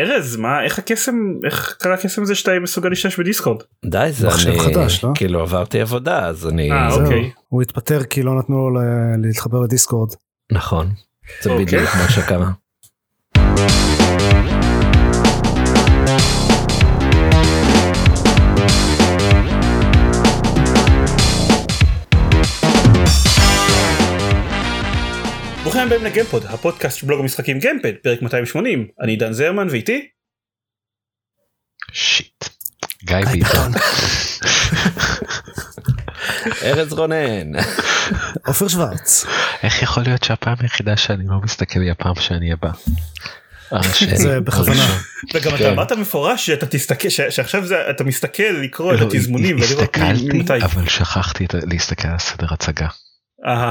ארז מה איך הקסם איך קרה הקסם זה שאתה מסוגל להשתמש בדיסקורד. די זה מחשב אני חדש, לא? כאילו עברתי עבודה אז אני אה, זהו. אוקיי. הוא התפטר כי לא נתנו לו ל- להתחבר לדיסקורד. נכון זה אוקיי. בדיוק מה שקרה. ברוכים הבאים לגיימפוד הפודקאסט של בלוג המשחקים גיימפד פרק 280 אני דן זרמן ואיתי שיט. גיא ביטון. ארז רונן עופר שוורץ. איך יכול להיות שהפעם היחידה שאני לא מסתכל היא הפעם שאני בה? השני, זה בכוונה. וגם אתה כן. אמרת מפורש שאתה תסתכל ש- שעכשיו זה אתה מסתכל לקרוא את לא, התזמונים הסתכלתי. אבל שכחתי להסתכל על סדר הצגה.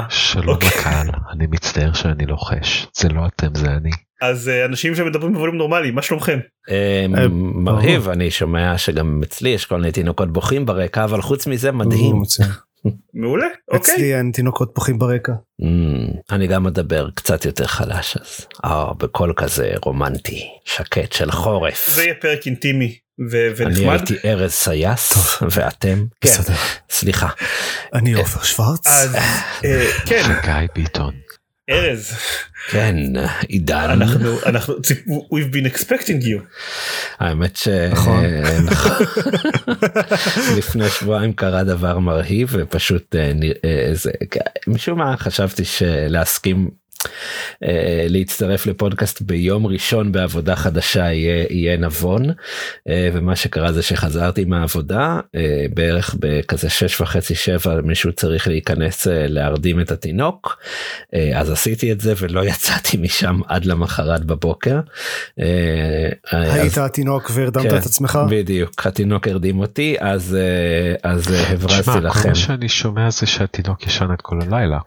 שלום אוקיי. לקהל אני מצטער שאני לוחש זה לא אתם זה אני. אז אה, אנשים שמדברים בווליום נורמלי מה שלומכם? אה, אה, מרהיב אני שומע שגם אצלי יש כל מיני תינוקות בוכים ברקע אבל חוץ מזה מדהים. מעולה אוקיי. אצלי אין תינוקות בוכים ברקע. Mm, אני גם מדבר קצת יותר חלש אז אה, בקול כזה רומנטי שקט של חורף. זה יהיה פרק אינטימי ו- אני ונחמד. הייתי ארז סייס ואתם כן. סליחה אני עופר שוורץ. אז אה, כן גיא ביטון. ארז כן עידן אנחנו אנחנו we've been expecting you. האמת ש... נכון. לפני שבועיים קרה דבר מרהיב ופשוט אה, נראה איזה משום מה חשבתי שלהסכים אה, להצטרף לפודקאסט ביום ראשון בעבודה חדשה יהיה, יהיה נבון אה, ומה שקרה זה שחזרתי מהעבודה אה, בערך בכזה שש וחצי שבע מישהו צריך להיכנס אה, להרדים את התינוק אה, אז עשיתי את זה ולא יצאתי משם עד למחרת בבוקר. אה, אז- היית התינוק והרדמת כן, את עצמך? בדיוק התינוק הרדים אותי אז אה, אז אה, הברזתי תשמע כל לכם מה שאני שומע זה שהתינוק ישן את כל הלילה.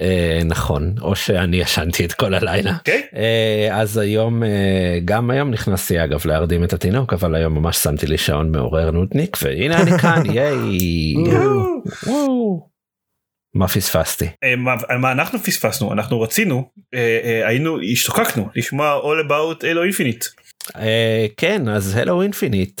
אה, נכון או שאני ישנתי את כל הלילה אוקיי? אה, אז היום אה, גם היום נכנסתי אגב להרדים את התינוק אבל היום ממש שמתי לי שעון מעורר נודניק והנה אני כאן ייי. מה פספסתי מה, מה אנחנו פספסנו אנחנו רצינו אה, אה, היינו השתוקקנו לשמוע all about Halo Infinite. אה, כן אז Halo Infinite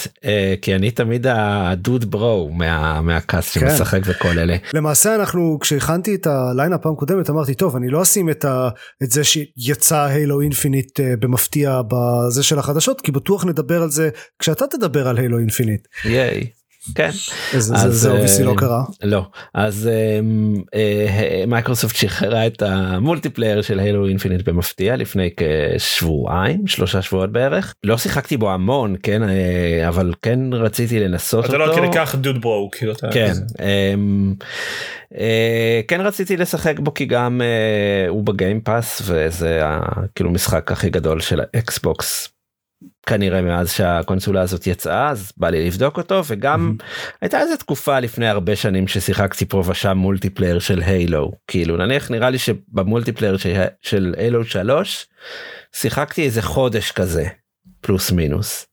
כי אני תמיד ה dude bro מה- מה cast כן. שמשחק וכל אלה למעשה אנחנו כשהכנתי את ה lineup פעם קודמת אמרתי טוב אני לא אשים את, ה, את זה שיצא Halo Infinite במפתיע בזה של החדשות כי בטוח נדבר על זה כשאתה תדבר על Halo Infinite. ייי. כן זה אז, זה obviously אה, לא קרה. לא אז אמ, אה, מייקרוסופט שחררה את ה multiplayer של Halo Infinite במפתיע לפני כשבועיים שלושה שבועות בערך לא שיחקתי בו המון כן אה, אבל כן רציתי לנסות אתה אותו. לא עד כדי כך dude bro כאילו אתה כן, אמ, אה, כן רציתי לשחק בו כי גם אה, הוא ב Game Pass וזה כאילו משחק הכי גדול של האקסבוקס כנראה מאז שהקונסולה הזאת יצאה אז בא לי לבדוק אותו וגם הייתה איזה תקופה לפני הרבה שנים ששיחקתי פה ושם multiplayer של Halo כאילו נניח נראה לי שב multiplayer של- של Halo 3 שיחקתי איזה חודש כזה פלוס מינוס.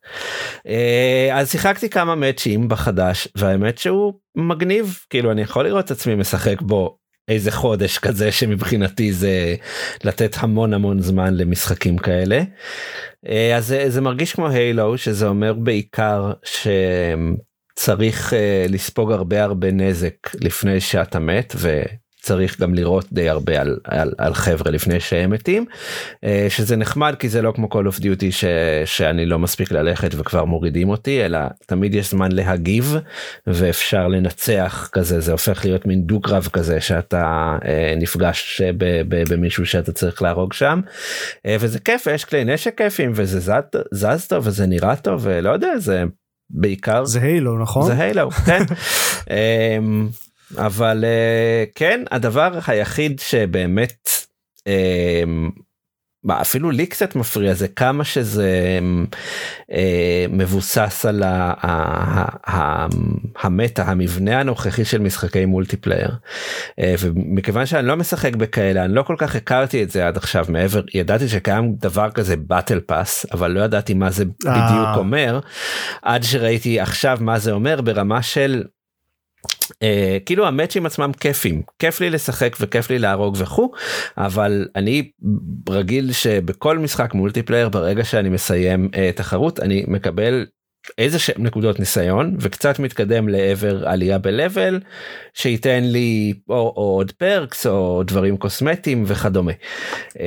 אה, אז שיחקתי כמה מאצ'ים בחדש והאמת שהוא מגניב כאילו אני יכול לראות את עצמי משחק בו איזה חודש כזה שמבחינתי זה לתת המון המון זמן למשחקים כאלה. אה, אז זה, זה מרגיש כמו הילו שזה אומר בעיקר שצריך אה, לספוג הרבה הרבה נזק לפני שאתה מת וצריך גם לראות די הרבה על, על, על חבר'ה לפני שהם מתים אה, שזה נחמד כי זה לא כמו כל אוף דיוטי ש, שאני לא מספיק ללכת וכבר מורידים אותי אלא תמיד יש זמן להגיב ואפשר לנצח כזה. זה הופך להיות מין דו קרב כזה שאתה אה, נפגש ב, ב, במישהו שאתה צריך להרוג שם. אה, וזה כיף יש כלי נשק כיפים וזה זז, זז טוב וזה נראה טוב ולא יודע זה בעיקר זה הילו נכון? זה הילו כן. אמ, אבל אה, כן הדבר היחיד שבאמת אמ, אפילו לי קצת מפריע זה כמה שזה אמ, אה, מבוסס על המטה המבנה הנוכחי של משחקי מולטיפלייר אה, ומכיוון שאני לא משחק בכאלה אני לא כל כך הכרתי את זה עד עכשיו מעבר ידעתי שקיים דבר כזה battle pass אבל לא ידעתי מה זה בדיוק. אומר עד שראיתי עכשיו מה זה אומר ברמה של אה, כאילו המאצ'ים עצמם כיפים כיף לי לשחק וכיף לי להרוג וכו' אבל אני רגיל שבכל משחק multiplayer ברגע שאני מסיים אה, תחרות אני מקבל איזה שהם נקודות ניסיון וקצת מתקדם לעבר עלייה ב-level שייתן לי או, או עוד perks או דברים קוסמטיים וכדומה אמ,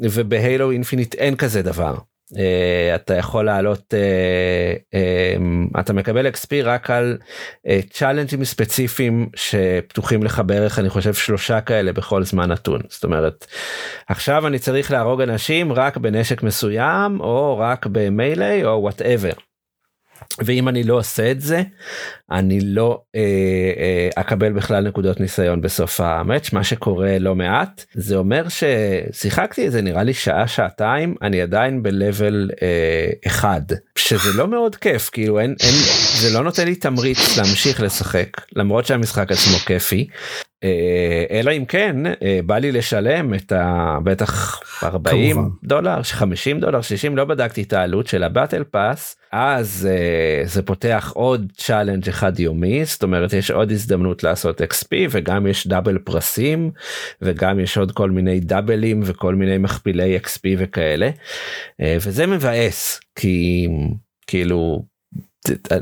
וב Halo Infinite אין כזה דבר. אה, אתה יכול לעלות אה, אה, אתה מקבל XP רק על צ'אלנג'ים ספציפיים שפתוחים לך בערך אני חושב שלושה כאלה בכל זמן נתון זאת אומרת עכשיו אני צריך להרוג אנשים רק בנשק מסוים או רק ב melee או whatever. ואם אני לא עושה את זה אני לא אה, אה, אקבל בכלל נקודות ניסיון בסוף ה match מה שקורה לא מעט זה אומר ששיחקתי את זה נראה לי שעה שעתיים אני עדיין ב level אה, אחד שזה לא מאוד כיף כאילו אין, אין זה לא נותן לי תמריץ להמשיך לשחק למרות שהמשחק עצמו כיפי אלא אם כן אה, בא לי לשלם את הבטח 40 כמובן. דולר 50 דולר 60 לא בדקתי את העלות של ה battle pass אז אה, זה פותח עוד challenge אחד יומי זאת אומרת יש עוד הזדמנות לעשות xp וגם יש double פרסים וגם יש עוד כל מיני דאבלים וכל מיני מכפילי xp וכאלה וזה מבאס כי כאילו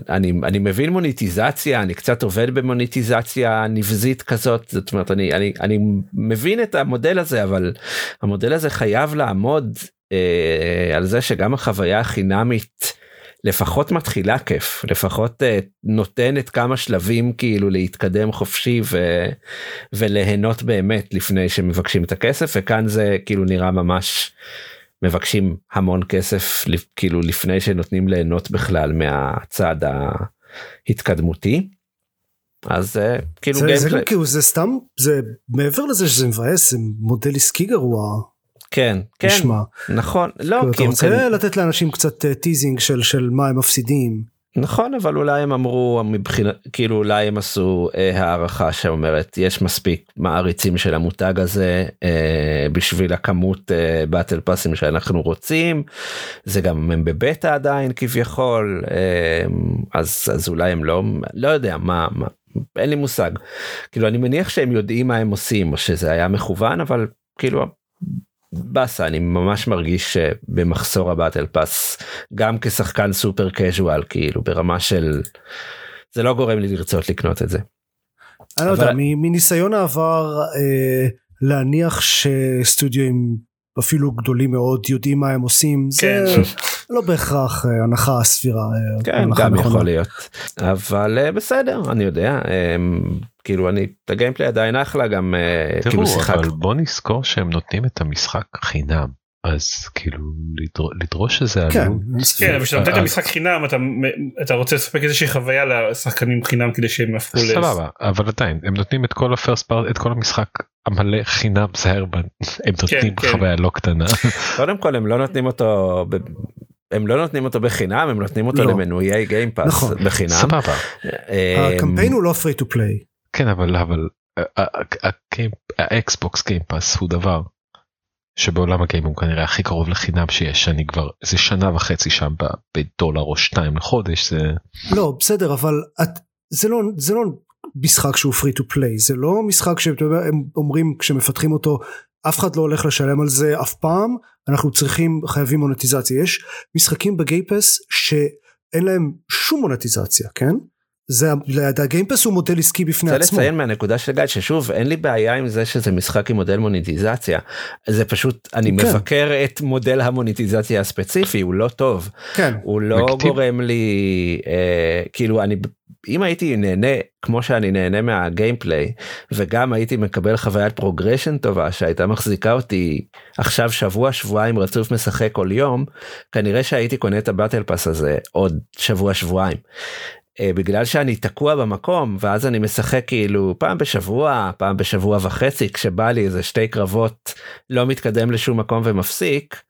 אני אני מבין מוניטיזציה אני קצת עובד במוניטיזציה נבזית כזאת זאת אומרת אני אני אני מבין את המודל הזה אבל המודל הזה חייב לעמוד אה, על זה שגם החוויה החינמית לפחות מתחילה כיף לפחות אה, נותנת כמה שלבים כאילו להתקדם חופשי ו, וליהנות באמת לפני שמבקשים את הכסף וכאן זה כאילו נראה ממש. מבקשים המון כסף כאילו לפני שנותנים ליהנות בכלל מהצד ההתקדמותי. אז אה, כאילו זה, זה, כאילו זה סתם זה מעבר לזה שזה מבאס זה מודל עסקי גרוע. כן כן נשמע. נכון לא כאילו, כי אתה רוצה כן... לתת לאנשים קצת teasing אה, של של מה הם מפסידים. נכון אבל אולי הם אמרו מבחינת כאילו אולי הם עשו אה, הערכה שאומרת יש מספיק מעריצים של המותג הזה אה, בשביל הכמות אה, battle pass ים שאנחנו רוצים. זה גם הם בבטא עדיין כביכול אה, אז אז אולי הם לא לא יודע מה, מה אין לי מושג. כאילו אני מניח שהם יודעים מה הם עושים או שזה היה מכוון אבל כאילו באסה אני ממש מרגיש במחסור הבטל פאס גם כשחקן סופר קז'ואל כאילו ברמה של זה לא גורם לי לרצות לקנות את זה. אני לא יודע מניסיון העבר אה, להניח שסטודיו עם אפילו גדולים מאוד יודעים מה הם עושים כן. זה לא בהכרח אה, הנחה סבירה. אה, כן גם נכונה. יכול להיות אבל אה, בסדר אני יודע כאילו אני את הגיימפליי עדיין אחלה גם תראו, כאילו שיחק. אבל בוא נזכור שהם נותנים את המשחק חינם אז כאילו לדרוש איזה כן, עלות. כן, אבל כשאתה נותן את המשחק חינם אתה, אתה רוצה לספק איזושהי חוויה לשחקנים חינם כדי שהם יהפכו ל... סבבה, אבל עדיין הם נותנים את כל הפרסט פארט את כל המשחק המלא חינם זהר הם נותנים כן, כן. חוויה לא קטנה. קודם כל הם לא נותנים אותו הם לא נותנים אותו בחינם הם נותנים אותו לא. למנויי Game Pass נכון. בחינם. סבבה. הקמפיין הוא לא free to play. כן אבל אבל ה Xbox Game Pass הוא דבר שבעולם הגיימים הוא כנראה הכי קרוב לחינם שיש אני כבר איזה שנה וחצי שם בדולר או שתיים לחודש זה לא בסדר אבל את זה לא זה לא משחק שהוא free to play זה לא משחק שהם אומרים כשמפתחים אותו אף אחד לא הולך לשלם על זה אף פעם אנחנו צריכים חייבים מונטיזציה. יש משחקים בגייפס שאין להם שום מונטיזציה כן זה הגיימפס הוא מודל עסקי בפני עצמו. רוצה לציין מהנקודה של גיא ששוב אין לי בעיה עם זה שזה משחק עם מודל מוניטיזציה זה פשוט אני כן. מבקר את מודל המוניטיזציה הספציפי הוא לא טוב כן. הוא לא מקטיב. גורם לי אה, כאילו אני אם הייתי נהנה כמו שאני נהנה מה gameplay וגם הייתי מקבל חוויית progression טובה שהייתה מחזיקה אותי עכשיו שבוע שבועיים רצוף משחק כל יום כנראה שהייתי קונה את ה battle pass הזה עוד שבוע שבועיים. אה, בגלל שאני תקוע במקום ואז אני משחק כאילו פעם בשבוע פעם בשבוע וחצי כשבא לי איזה שתי קרבות לא מתקדם לשום מקום ומפסיק.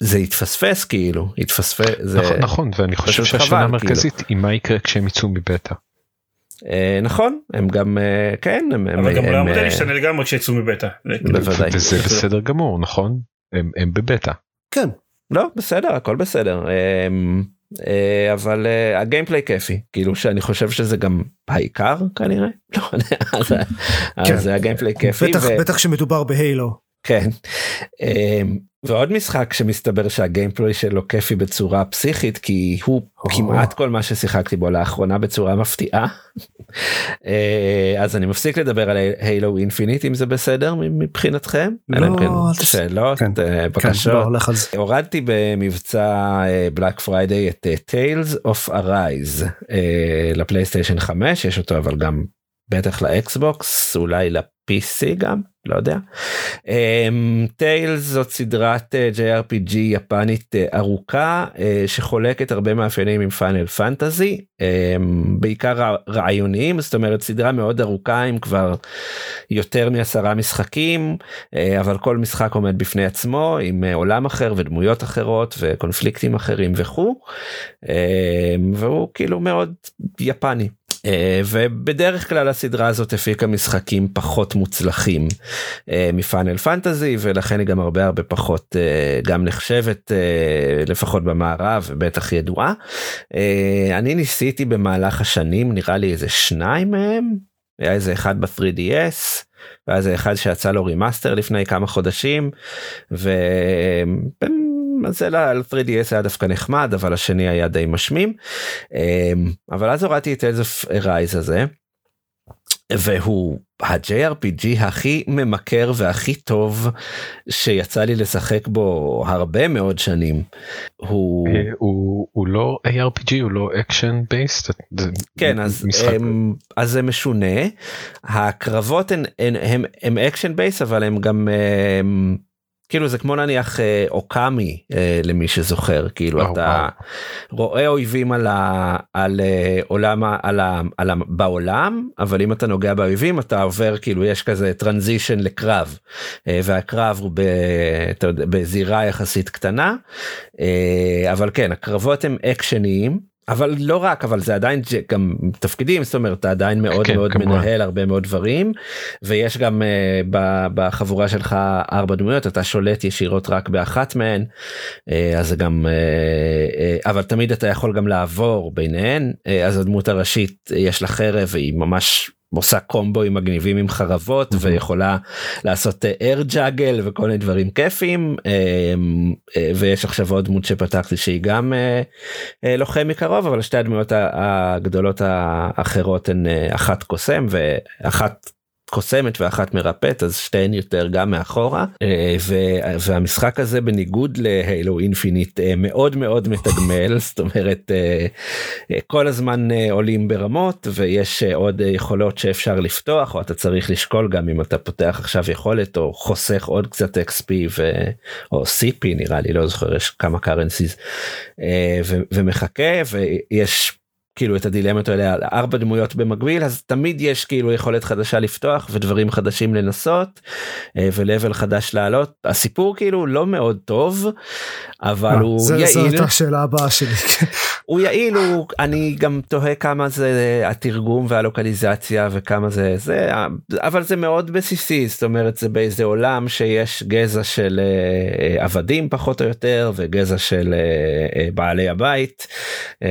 זה יתפספס כאילו יתפספס זה נכון, נכון ואני חושב שהשאלה המרכזית כאילו. היא מה יקרה כשהם יצאו מבטא. אה, נכון הם גם אה, כן הם, אבל גם המודל ישתנה לגמרי כשיצאו מבטא. בוודאי. וזה בסדר גמור נכון הם, הם בבטא. כן. לא בסדר הכל בסדר. אה, אבל אה, הגיימפליי כיפי כאילו שאני חושב שזה גם העיקר כנראה לא אז- כן. אז הגיימפליי כיפי. בטח שמדובר בהיילו. כן. אמ, ועוד משחק שמסתבר שהגיימפלוי שלו כיפי בצורה פסיכית כי הוא או. כמעט כל מה ששיחקתי בו לאחרונה בצורה מפתיעה. אה, אז אני מפסיק לדבר על Halo Infinite אם זה בסדר מבחינתכם. לא, כן שאלות כן, אה, כן, בקשות. לא, על זה. הורדתי במבצע Black Friday את אה, Tales of Arise אה, לפלייסטיישן 5 יש אותו אבל גם בטח לאקסבוקס אולי ל-PC גם לא יודע. Tales זאת סדרת אה, JRPG יפנית אה, ארוכה אה, שחולקת הרבה מאפיינים עם Final Fantasy בעיקר רע- רעיוניים זאת אומרת סדרה מאוד ארוכה עם כבר יותר מעשרה משחקים אה, אבל כל משחק עומד בפני עצמו עם אה, עולם אחר ודמויות אחרות וקונפליקטים אחרים וכו' אה, והוא כאילו מאוד יפני. אה, ובדרך כלל הסדרה הזאת הפיקה משחקים פחות מוצלחים אה, מפאנל פנטזי ולכן היא גם הרבה הרבה פחות אה, גם נחשבת לפחות במערב ובטח ידועה. אני ניסיתי במהלך השנים נראה לי איזה שניים מהם היה איזה אחד ב-3DS והיה איזה אחד שיצא לו remaster לפני כמה חודשים וזה ל-3DS היה דווקא נחמד אבל השני היה די משמים אמ, אבל אז הורדתי את Tales of Arise הזה. והוא ה-JRPG הכי ממכר והכי טוב שיצא לי לשחק בו הרבה מאוד שנים. הוא אה, הוא הוא לא ARPG הוא לא action based. כן אז הם, אז זה משונה הקרבות הם הם action based אבל הם גם הם, כאילו זה כמו נניח אה, Okami אה, למי שזוכר כאילו או, אתה רואה אויבים על, ה, על עולם על, ה, על ה, בעולם אבל אם אתה נוגע באויבים אתה עובר כאילו יש כזה transition לקרב. והקרב הוא ב, יודע, בזירה יחסית קטנה. אבל כן הקרבות הם אקשניים. אבל לא רק אבל זה עדיין גם תפקידים זאת אומרת אתה עדיין מאוד כן, מאוד כמובן. מנהל הרבה מאוד דברים ויש גם uh, ב- בחבורה שלך ארבע דמויות אתה שולט ישירות רק באחת מהן uh, אז זה גם uh, uh, אבל תמיד אתה יכול גם לעבור ביניהן uh, אז הדמות הראשית uh, יש לה חרב והיא ממש עושה קומבואים מגניבים עם חרבות ויכולה לעשות אר ג'אגל וכל מיני דברים כיפים אה, אה, ויש עכשיו עוד דמות שפתחתי שהיא גם אה, אה, לוחם מקרוב אבל שתי הדמויות הגדולות האחרות הן אה, אחת קוסם ואחת קוסמת ואחת מרפאת אז שתיהן יותר גם מאחורה. אה, והמשחק הזה בניגוד להילו אינפיניט אה, מאוד מאוד מתגמל. זאת אומרת אה, כל הזמן עולים ברמות ויש עוד יכולות שאפשר לפתוח או אתה צריך לשקול גם אם אתה פותח עכשיו יכולת או חוסך עוד קצת XP ו... או CP נראה לי לא זוכר יש כמה currencies. ומחכה ויש כאילו את הדילמות האלה על ארבע דמויות במקביל אז תמיד יש כאילו יכולת חדשה לפתוח ודברים חדשים לנסות אה, ולבל חדש לעלות הסיפור כאילו לא מאוד טוב אבל הוא זה- יעיל הייתה השאלה הבאה שלי. הוא יעיל הוא אני גם תוהה כמה זה התרגום והלוקליזציה וכמה זה זה אבל זה מאוד בסיסי זאת אומרת זה באיזה עולם שיש גזע של אה, אה, עבדים פחות או יותר וגזע של אה, אה, בעלי הבית אה,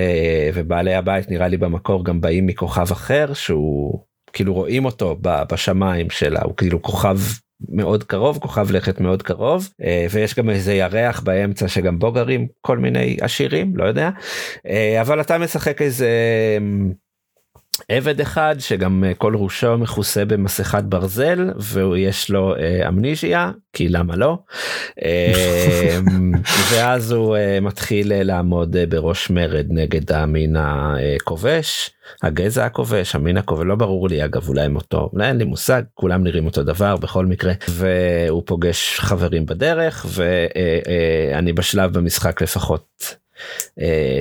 ובעלי הבית נראה לי במקור גם באים מכוכב אחר שהוא כאילו רואים אותו בשמיים שלה הוא כאילו כוכב מאוד קרוב כוכב לכת מאוד קרוב אה, ויש גם איזה ירח באמצע שגם בו גרים כל מיני עשירים לא יודע. אה, אבל אתה משחק איזה עבד אחד שגם אה, כל ראשו מכוסה במסכת ברזל ויש לו אה, אמניזיה כי למה לא? אה, ואז הוא אה, מתחיל לעמוד בראש מרד נגד המין הכובש הגזע הכובש המין הכובש לא ברור לי אגב אולי הם אותו אולי אין לי מושג כולם נראים אותו דבר בכל מקרה. והוא פוגש חברים בדרך ואני בשלב במשחק לפחות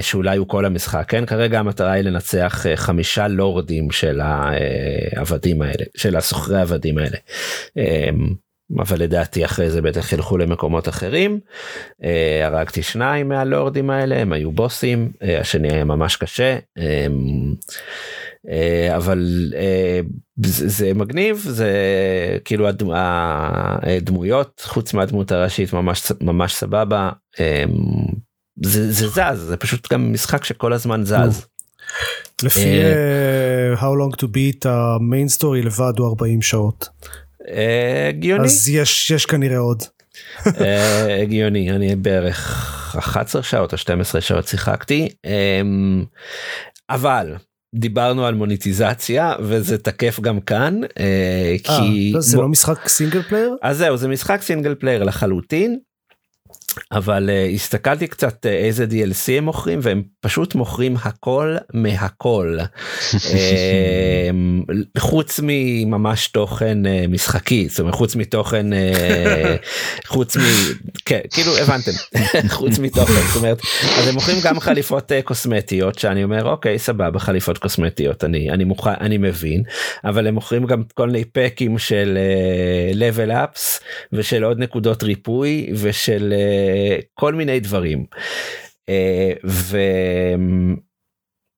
שאולי הוא כל המשחק כן כרגע המטרה היא לנצח אה, חמישה לורדים של העבדים האלה של הסוחרי עבדים האלה. אה, אבל לדעתי אחרי זה בטח ילכו למקומות אחרים. אה, הרגתי שניים מהלורדים האלה הם היו בוסים אה, השני היה ממש קשה. אה, אה, אבל אה, זה, מגניב זה כאילו הדמו, הדמויות חוץ מהדמות הראשית ממש ממש סבבה. זה, זה זז זה פשוט גם משחק שכל הזמן זז. לפי אה, How long to beat ה main story לבד הוא 40 שעות. אה, הגיוני. אז יש יש כנראה עוד. הגיוני אני בערך 11 שעות או 12 שעות שיחקתי אמ, אבל דיברנו על מוניטיזציה וזה תקף גם כאן כי אה, זה לא משחק single player? אז זהו זה משחק single player לחלוטין. אבל uh, הסתכלתי קצת uh, איזה DLC הם מוכרים והם פשוט מוכרים הכל מהכל. um, חוץ מממש תוכן uh, משחקי זאת אומרת חוץ מתוכן uh, חוץ מ... כן כאילו הבנתם. חוץ מתוכן זאת אומרת אז הם מוכרים גם חליפות uh, קוסמטיות שאני אומר אוקיי סבבה חליפות קוסמטיות אני אני מוכן אני מבין. אבל הם מוכרים גם כל מיני פקים של uh, level ups ושל עוד נקודות ריפוי ושל uh, כל מיני דברים. Uh,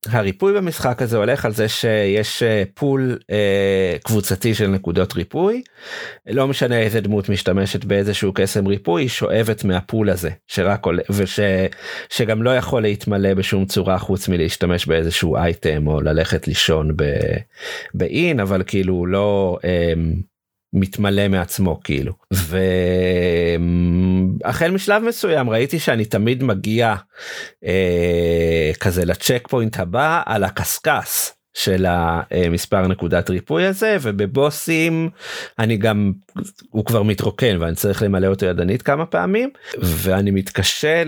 והריפוי במשחק הזה הולך על זה שיש uh, פול uh, קבוצתי של נקודות ריפוי לא משנה איזה דמות משתמשת באיזשהו קסם ריפוי היא שואבת מהפול הזה שרק עולה וש, שגם לא יכול להתמלא בשום צורה חוץ מלהשתמש באיזשהו אייטם או ללכת לישון באין אבל כאילו לא. מתמלא מעצמו כאילו. והחל משלב מסוים ראיתי שאני תמיד מגיע אה, כזה לצ'ק פוינט הבא על הקשקש של המספר נקודת ריפוי הזה ובבוסים אני גם הוא כבר מתרוקן ואני צריך למלא אותו ידנית כמה פעמים ואני מתקשה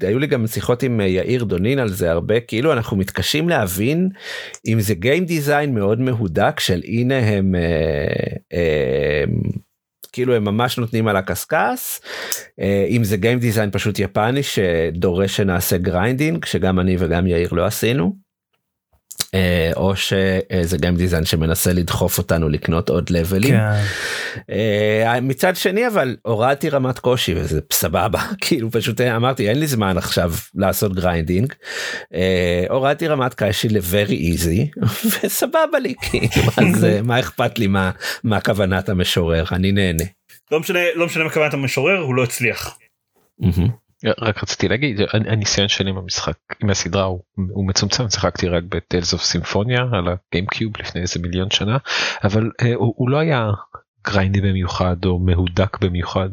והיו לי גם שיחות עם יאיר דונין על זה הרבה כאילו אנחנו מתקשים להבין אם זה game design מאוד מהודק של הנה הם. אה, אה, כאילו הם ממש נותנים על הקשקש אם זה game design פשוט יפני שדורש שנעשה grinding שגם אני וגם יאיר לא עשינו. או שזה game design שמנסה לדחוף אותנו לקנות עוד level ים. כן. מצד שני אבל הורדתי רמת קושי וזה סבבה כאילו פשוט אמרתי אין לי זמן עכשיו לעשות grinding. הורדתי רמת קושי ל-very easy וסבבה לי כאילו אז מה אכפת לי מה מה כוונת המשורר אני נהנה. לא משנה לא משנה מה כוונת המשורר הוא לא הצליח. רק רציתי להגיד הניסיון שלי עם המשחק עם הסדרה הוא, הוא מצומצם שיחקתי רק בטיילס אוף סימפוניה על הגיימקיוב לפני איזה מיליון שנה אבל אה, הוא, הוא לא היה גריינדי במיוחד או מהודק במיוחד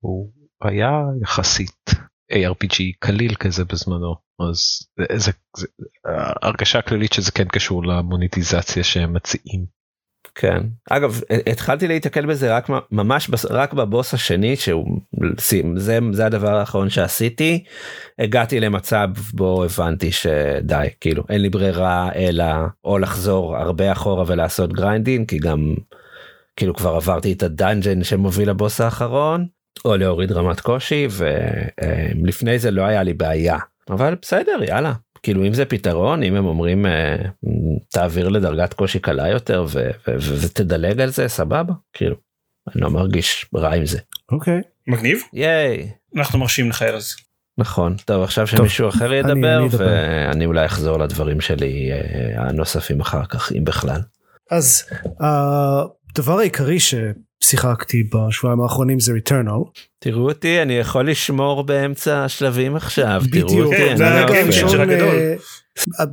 הוא היה יחסית ARPG קליל כזה בזמנו אז זה, זה, זה הרגשה הכללית שזה כן קשור למוניטיזציה שהם מציעים. כן. אגב התחלתי להיתקל בזה רק ממש רק בבוס השני שהוא זה זה הדבר האחרון שעשיתי. הגעתי למצב בו הבנתי שדי כאילו אין לי ברירה אלא או לחזור הרבה אחורה ולעשות grinding כי גם כאילו כבר עברתי את הדאנג'ן שמוביל לבוס האחרון או להוריד רמת קושי ולפני זה לא היה לי בעיה. אבל בסדר יאללה כאילו אם זה פתרון אם הם אומרים תעביר לדרגת קושי קלה יותר ותדלג על זה סבבה כאילו אני לא מרגיש רע עם זה. אוקיי. מגניב. ייי. אנחנו מרשים לך ארז. נכון טוב עכשיו שמישהו אחר ידבר ואני אולי אחזור לדברים שלי הנוספים אחר כך אם בכלל. אז הדבר העיקרי ששיחקתי בשבועיים האחרונים זה Returnal. תראו אותי אני יכול לשמור באמצע השלבים עכשיו תראו אותי. כן, זה הגיים צ'יינג'ר הגדול.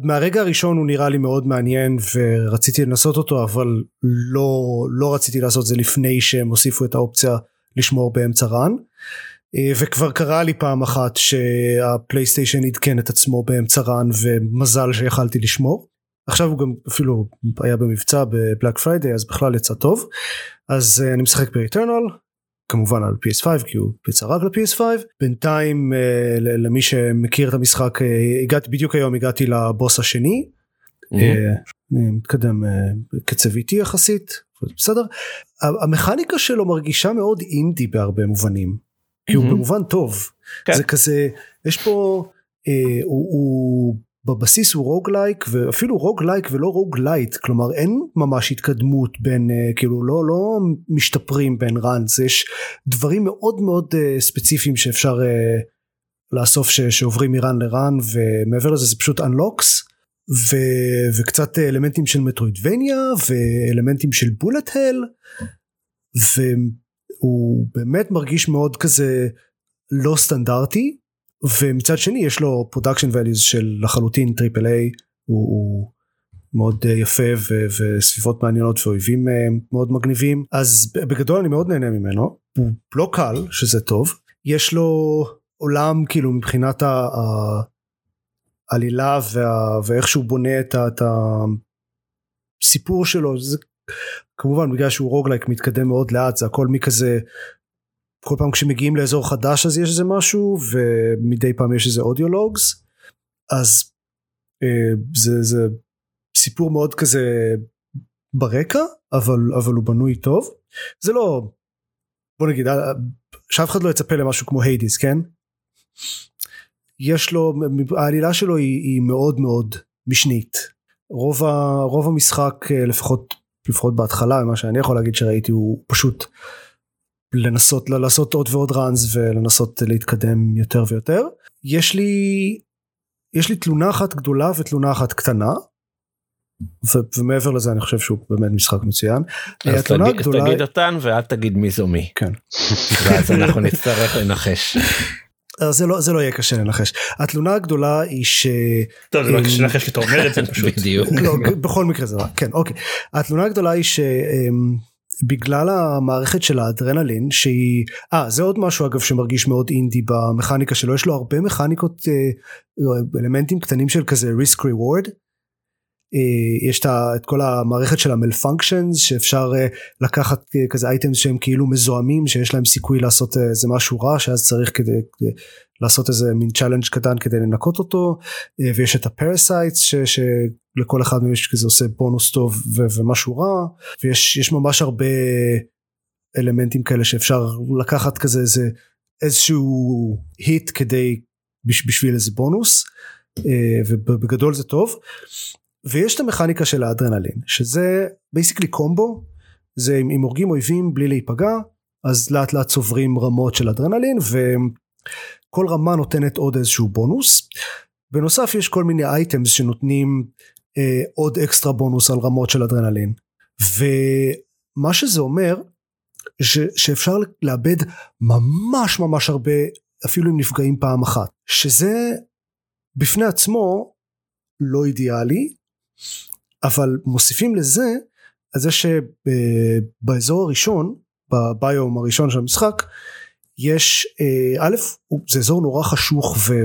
מהרגע הראשון הוא נראה לי מאוד מעניין ורציתי לנסות אותו אבל לא לא רציתי לעשות זה לפני שהם הוסיפו את האופציה לשמור באמצע run. וכבר קרה לי פעם אחת שה PlayStation עדכן את עצמו באמצע run ומזל שיכלתי לשמור. עכשיו הוא גם אפילו היה במבצע ב Black Friday אז בכלל יצא טוב. אז אני משחק ב Returnal כמובן על PS5 כי הוא יצא רק ל-PS5 בינתיים אה, למי שמכיר את המשחק אה, הגעתי בדיוק היום הגעתי לבוס השני. מ-המ. אה, אני מתקדם אה, בקצב איטי יחסית בסדר המכניקה שלו מרגישה מאוד אינדי בהרבה מובנים כי הוא במובן טוב כן. זה כזה יש פה אה, הוא, הוא בבסיס הוא roguelike ואפילו roguelike ולא roguelite כלומר אין ממש התקדמות בין אה, כאילו לא לא משתפרים בין runs יש דברים מאוד מאוד אה, ספציפיים שאפשר אה, לאסוף ש, שעוברים מ run ל run ומעבר לזה זה פשוט unlocks ו, וקצת אלמנטים של Metroidvania ואלמנטים של bullet hell והוא באמת מרגיש מאוד כזה לא סטנדרטי ומצד שני יש לו production values של לחלוטין triple A הוא, הוא מאוד יפה ו, וסביבות מעניינות ואויבים מאוד מגניבים. אז בגדול אני מאוד נהנה ממנו. הוא לא קל שזה טוב. יש לו עולם כאילו מבחינת העלילה וה, ואיך שהוא בונה את, את הסיפור שלו. זה כמובן בגלל שהוא roguelike מתקדם מאוד לאט זה הכל מכזה כל פעם כשמגיעים לאזור חדש אז יש איזה משהו ומדי פעם יש איזה אודיולוגס אז אה, זה, זה סיפור מאוד כזה ברקע אבל אבל הוא בנוי טוב. זה לא בוא נגיד אה, שאף אחד לא יצפה למשהו כמו היידיס כן? יש לו העלילה שלו היא, היא מאוד מאוד משנית. רוב, ה, רוב המשחק אה, לפחות לפחות בהתחלה מה שאני יכול להגיד שראיתי הוא פשוט לנסות לעשות עוד ועוד ראנס ולנסות להתקדם יותר ויותר יש לי יש לי תלונה אחת גדולה ותלונה אחת קטנה ו- ומעבר לזה אני חושב שהוא באמת משחק מצוין. אז תגיד, הגדולה... תגיד אותן ואל תגיד מי זו מי. כן. ואז אנחנו נצטרך לנחש. זה לא זה לא יהיה קשה לנחש התלונה הגדולה היא ש... טוב זה לא קשה לנחש כי אתה אומר את זה פשוט. בדיוק. לא, בכל מקרה זה לא, כן אוקיי. התלונה הגדולה היא ש... בגלל המערכת של האדרנלין שהיא אה זה עוד משהו אגב שמרגיש מאוד אינדי במכניקה שלו יש לו הרבה מכניקות אה, אלמנטים קטנים של כזה risk reward יש את כל המערכת של המלפונקשנס שאפשר אה, לקחת אה, כזה אייטמס שהם כאילו מזוהמים שיש להם סיכוי לעשות איזה משהו רע שאז צריך כדי, לעשות איזה מין challenge קטן כדי לנקות אותו. ויש את ה parasites שלכל אחד מהם יש כזה עושה בונוס טוב ו- ומשהו רע. ויש ממש הרבה אלמנטים כאלה שאפשר לקחת כזה איזה איזשהו hit כדי בשביל איזה בונוס. ובגדול זה טוב ויש את המכניקה של האדרנלין שזה basically combo זה אם, אם הורגים אויבים בלי להיפגע אז לאט לאט צוברים רמות של אדרנלין וכל רמה נותנת עוד איזשהו בונוס. בנוסף יש כל מיני אייטמס שנותנים אה, עוד אקסטרה בונוס על רמות של אדרנלין ומה שזה אומר ש, שאפשר לאבד ממש ממש הרבה אפילו אם נפגעים פעם אחת שזה בפני עצמו לא אידיאלי אבל מוסיפים לזה על זה שבאזור הראשון בביום הראשון של המשחק יש אה, א' זה אזור נורא חשוך ו-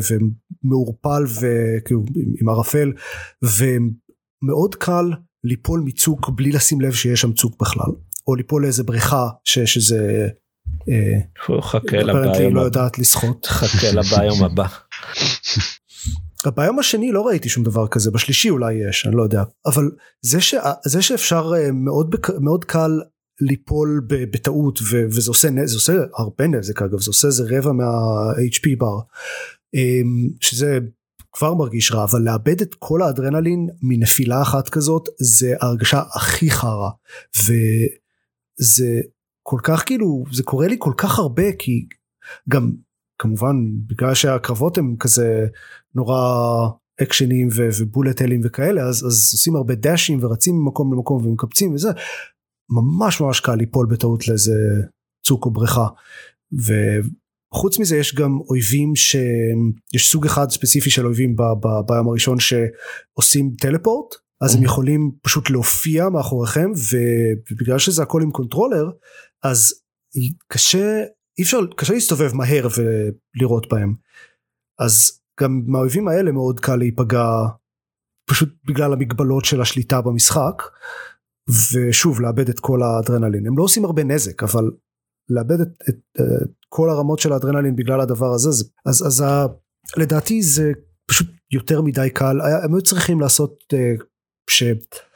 ומעורפל וכאילו עם ערפל ומאוד קל ליפול מצוק בלי לשים לב שיש שם צוק בכלל או ליפול לאיזה בריכה ש- שזה אה, חכה לביום לא יודעת לשחות. חכה לביום הבא ביום השני לא ראיתי שום דבר כזה בשלישי אולי יש אני לא יודע. אבל זה, ש, זה שאפשר אה, מאוד מאוד קל ליפול בטעות ו, וזה עושה זה עושה הרבה נזק אגב זה עושה איזה רבע מה hp בר אמ, שזה כבר מרגיש רע אבל לאבד את כל האדרנלין מנפילה אחת כזאת זה הרגשה הכי חרא. וזה כל כך כאילו זה קורה לי כל כך הרבה כי גם כמובן בגלל שהקרבות הם כזה נורא אקשנים ו bullet hell ים וכאלה אז, אז עושים הרבה dash ים ורצים ממקום למקום ומקפצים וזה ממש ממש קל ליפול בטעות לאיזה צוק או בריכה. וחוץ מזה יש גם אויבים שיש סוג אחד ספציפי של אויבים ב, ב, ב biome הראשון שעושים teleport אז הם יכולים פשוט להופיע מאחוריכם ובגלל שזה הכל עם controller אז קשה אי אפשר קשה להסתובב מהר ולראות בהם אז גם מהאויבים האלה מאוד קל להיפגע פשוט בגלל המגבלות של השליטה במשחק ושוב לאבד את כל האדרנלין הם לא עושים הרבה נזק אבל לאבד את, את, את כל הרמות של האדרנלין בגלל הדבר הזה זה, אז אז ה, לדעתי זה פשוט יותר מדי קל הם היו צריכים לעשות uh.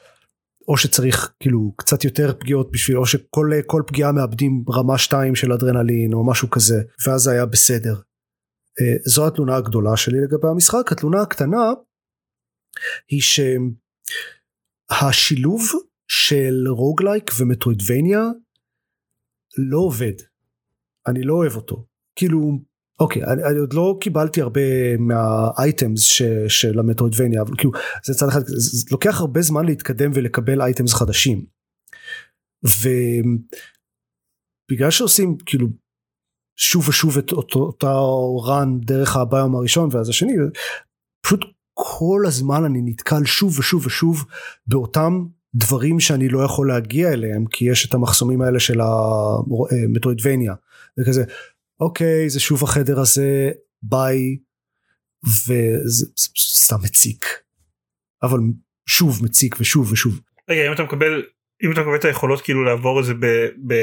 או שצריך כאילו קצת יותר פגיעות בשביל או שכל פגיעה מאבדים רמה 2 של אדרנלין או משהו כזה ואז זה היה בסדר. אה, זו התלונה הגדולה שלי לגבי המשחק. התלונה הקטנה היא שהשילוב של roguelike ו Metroidvania לא עובד. אני לא אוהב אותו. כאילו אוקיי אני, אני עוד לא קיבלתי הרבה מה items ש, של ה Metroidvania אבל כאילו מצד אחד זה לוקח הרבה זמן להתקדם ולקבל items חדשים. ובגלל שעושים כאילו שוב ושוב את אותו, אותו רן דרך הביום הראשון ואז השני פשוט כל הזמן אני נתקל שוב ושוב ושוב באותם דברים שאני לא יכול להגיע אליהם כי יש את המחסומים האלה של המטרואידבניה וכזה אוקיי זה שוב החדר הזה ביי וזה סתם מציק אבל שוב מציק ושוב ושוב. רגע אם אתה מקבל אם אתה מקבל את היכולות כאילו לעבור את זה ב, ב,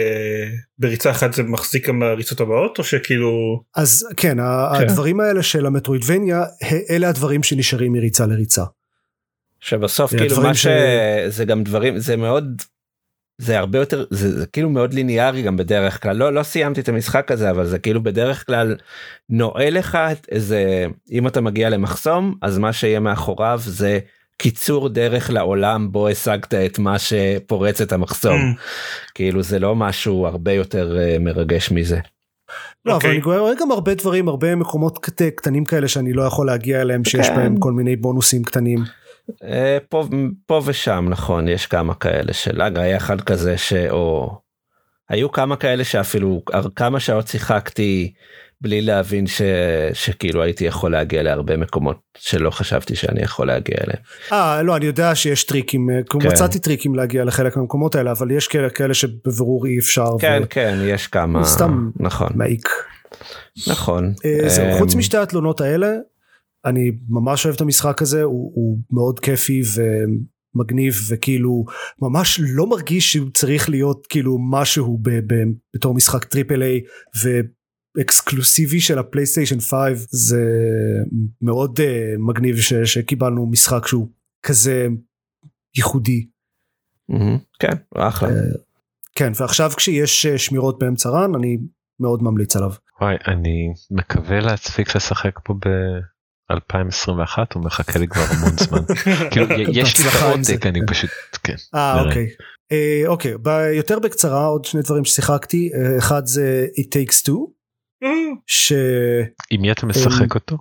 בריצה אחת זה מחזיק גם בריצות הבאות או שכאילו אז כן, כן הדברים האלה של המטרואידבניה אלה הדברים שנשארים מריצה לריצה. שבסוף כאילו מה ש... זה גם דברים זה מאוד זה הרבה יותר זה, זה כאילו מאוד ליניארי גם בדרך כלל לא לא סיימתי את המשחק הזה אבל זה כאילו בדרך כלל נועל לך את איזה אם אתה מגיע למחסום אז מה שיהיה מאחוריו זה קיצור דרך לעולם בו השגת את מה שפורץ את המחסום mm. כאילו זה לא משהו הרבה יותר uh, מרגש מזה. לא okay. אבל אוקיי. אני רואה גם הרבה דברים הרבה מקומות קט, קטנים כאלה שאני לא יכול להגיע אליהם שיש כן. בהם כל מיני בונוסים קטנים. Uh, פה, פה ושם נכון יש כמה כאלה של אגה היה אחד כזה שאו היו כמה כאלה שאפילו כמה שעות שיחקתי בלי להבין ש... שכאילו הייתי יכול להגיע להרבה מקומות שלא חשבתי שאני יכול להגיע אליהם. אה לא אני יודע שיש טריקים אה, כן. מצאתי טריקים להגיע לחלק מהמקומות האלה אבל יש כאלה כאלה שבבירור אי אפשר. כן ו... כן יש כמה סתם נכון מעיק. נכון. אה, זהו, חוץ משתי התלונות האלה אני ממש אוהב את המשחק הזה הוא, הוא מאוד כיפי ומגניב וכאילו ממש לא מרגיש שהוא צריך להיות כאילו משהו ב, ב, בתור משחק triple A. אקסקלוסיבי של ה PlayStation 5 זה מאוד אה, מגניב ש, שקיבלנו משחק שהוא כזה ייחודי. מ-המ, כן אחלה. אה, כן ועכשיו כשיש אה, שמירות באמצע run אני מאוד ממליץ עליו. וואי אני מקווה להספיק לשחק פה ב... 2021 הוא מחכה לי כבר המון זמן כאילו יש לי את העותק אני פשוט כן. אה אוקיי. אוקיי יותר בקצרה עוד שני דברים ששיחקתי אחד זה it takes two ש... עם מי אתה משחק אותו?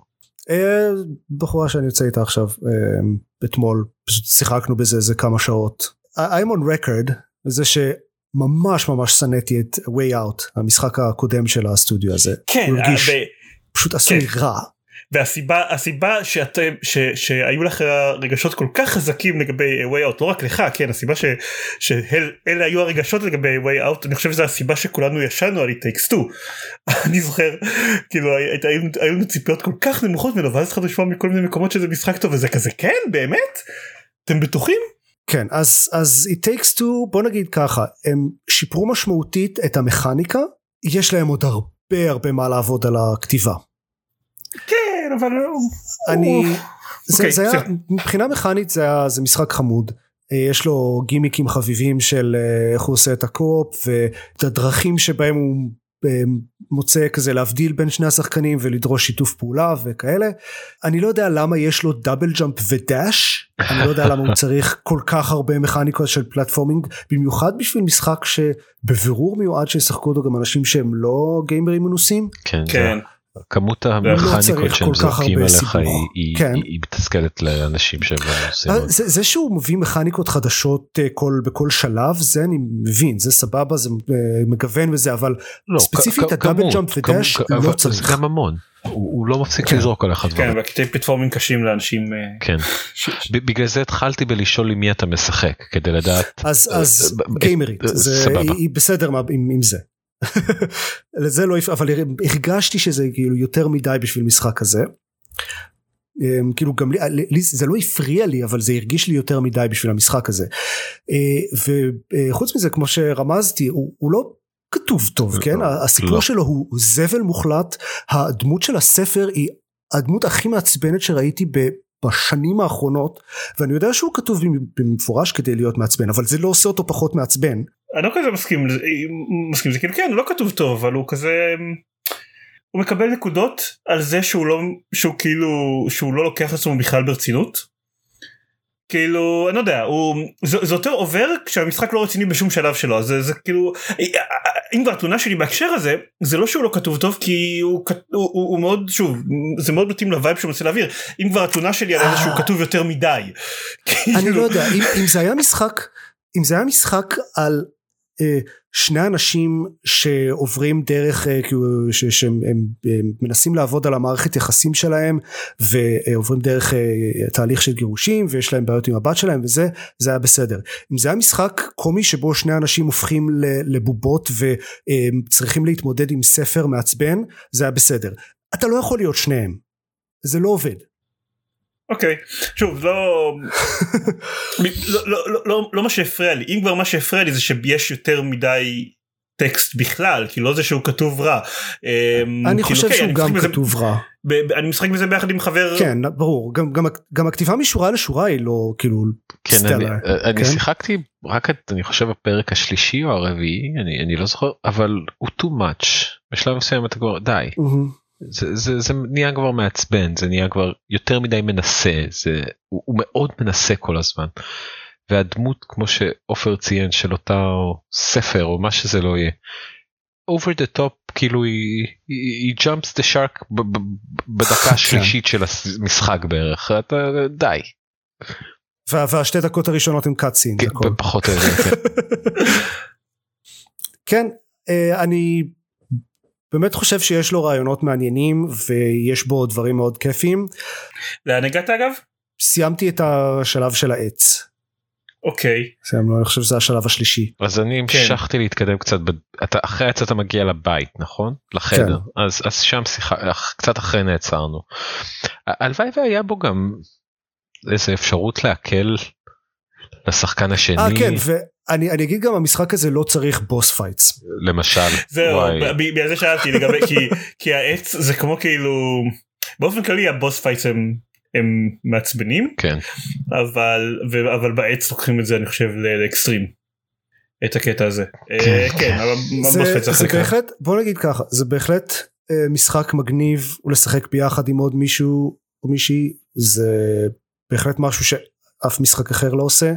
אה, בחורה שאני יוצא איתה עכשיו אה, אתמול פשוט שיחקנו בזה איזה כמה שעות. I'm on record זה שממש ממש שנאתי את way out המשחק הקודם של הסטודיו הזה. כן. פשוט עשו לי כן. רע. והסיבה הסיבה שאתם ש, שהיו לך רגשות כל כך חזקים לגבי way out לא רק לך כן הסיבה ש, שאלה היו הרגשות לגבי way out אני חושב שזו הסיבה שכולנו ישנו על it takes two אני זוכר כאילו היו לנו ציפיות כל כך נמוכות ממנו ואז התחלנו לשמוע מכל מיני מקומות שזה משחק טוב וזה כזה כן באמת אתם בטוחים. כן אז אז it takes two בוא נגיד ככה הם שיפרו משמעותית את המכניקה יש להם עוד הרבה הרבה מה לעבוד על הכתיבה. כן אבל אני זה, okay, זה היה מבחינה מכנית זה היה זה משחק חמוד אה, יש לו גימיקים חביבים של אה, איך הוא עושה את ה co-op ואת הדרכים שבהם הוא אה, מוצא כזה להבדיל בין שני השחקנים ולדרוש שיתוף פעולה וכאלה אני לא יודע למה יש לו double jump ו dash אני לא יודע למה הוא צריך כל כך הרבה מכניקות של platforming במיוחד בשביל משחק שבבירור מיועד שישחקו אותו גם אנשים שהם לא גיימרים מנוסים. כן. כן. כמות המכניקות שהם זורקים עליך היא, כן. היא, היא מתסכלת לאנשים שהם לא עושים. אה, זה, זה שהוא מביא מכניקות חדשות אה, כל, בכל שלב זה אני מבין זה סבבה זה אה, מגוון וזה אבל לא, ספציפית הדאבל ג'אמפ ודאש לא צריך. זה גם המון. הוא, הוא לא מפסיק כן. לזרוק עליך דברים. כן, והקטעי פלטפורמים קשים לאנשים. כן. בגלל זה התחלתי בלשאול עם מי אתה משחק כדי לדעת. אז אז גיימרית זה היא בסדר עם זה. לזה לא אבל הרגשתי שזה כאילו יותר מדי בשביל משחק כזה. אמ, כאילו גם לי, לי זה לא הפריע לי אבל זה הרגיש לי יותר מדי בשביל המשחק הזה. אה, וחוץ מזה כמו שרמזתי הוא, הוא לא כתוב טוב כן לא, הסיפור לא. שלו הוא זבל מוחלט הדמות של הספר היא הדמות הכי מעצבנת שראיתי בשנים האחרונות ואני יודע שהוא כתוב במפורש כדי להיות מעצבן אבל זה לא עושה אותו פחות מעצבן. אני לא כזה מסכים מסכים זה כאילו כן לא כתוב טוב אבל הוא כזה הוא מקבל נקודות על זה שהוא לא שהוא כאילו שהוא לא לוקח עצמו בכלל ברצינות. כאילו אני לא יודע הוא זה, זה יותר עובר כשהמשחק לא רציני בשום שלב שלו זה זה כאילו אם כבר התלונה שלי בהקשר הזה זה לא שהוא לא כתוב טוב כי הוא, הוא, הוא, הוא מאוד שוב זה מאוד מתאים לווייב שהוא מנסה להעביר אם כבר התלונה שלי על איזה שהוא אה. כתוב יותר מדי. אני לא יודע אם, אם זה היה משחק אם זה היה משחק על שני אנשים שעוברים דרך אה, שהם הם, הם מנסים לעבוד על המערכת יחסים שלהם ועוברים דרך אה, תהליך של גירושים ויש להם בעיות עם הבת שלהם וזה זה היה בסדר. אם זה היה משחק קומי שבו שני אנשים הופכים לבובות וצריכים להתמודד עם ספר מעצבן זה היה בסדר. אתה לא יכול להיות שניהם. זה לא עובד אוקיי שוב לא לא, לא, לא, לא, לא מה שהפריע לי אם כבר מה שהפריע לי זה שיש יותר מדי טקסט בכלל כי לא זה שהוא כתוב רע. אמ, אני כאילו, חושב אוקיי, שהוא אני גם משחק בזה- כתוב רע ב- ב- אני משחק בזה ביחד עם חבר כן ברור גם, גם, גם הכתיבה משורה לשורה היא לא כאילו כן, אני, סטלה. אני כן? שיחקתי רק את אני חושב הפרק השלישי או הרביעי אני אני לא זוכר אבל הוא too much בשלב מסוים אתה כבר די מהמם. זה, זה, זה נהיה כבר מעצבן זה נהיה כבר יותר מדי מנסה זה הוא, הוא מאוד מנסה כל הזמן. והדמות כמו שעופר ציין של אותה ספר או מה שזה לא יהיה. over the top כאילו היא, היא, היא jumps the shark ב, ב, בדקה השלישית של המשחק בערך אתה די וה, והשתי דקות הראשונות הם קאצין כן, פחות או יותר. כן. כן אה, אני באמת חושב שיש לו רעיונות מעניינים ויש בו דברים מאוד כיפיים לאן הגעת אגב? סיימתי את השלב של העץ אוקיי סיימנו אני חושב שזה השלב השלישי אז אני כן. המשכתי להתקדם קצת ב... אתה אחרי העץ אתה מגיע לבית נכון לחדר כן. אז אז שם שיחה קצת אחרי נעצרנו. הלוואי והיה בו גם איזה אפשרות להקל לשחקן השני אה כן ואני אני אגיד גם המשחק הזה לא צריך boss fights זהו למשל. ב- בגלל זה שאלתי לגבי כי כי העץ זה כמו כאילו באופן כללי ה boss fights הם הם מעצבנים כן אבל ו- אבל בעץ לוקחים את זה אני חושב לאקסטרים. את הקטע הזה. אה, כן אבל זה, ה boss fights זה בהחלט בוא נגיד ככה זה בהחלט אה, משחק מגניב ולשחק ביחד עם עוד מישהו או מישהי זה בהחלט משהו שאף משחק אחר לא עושה.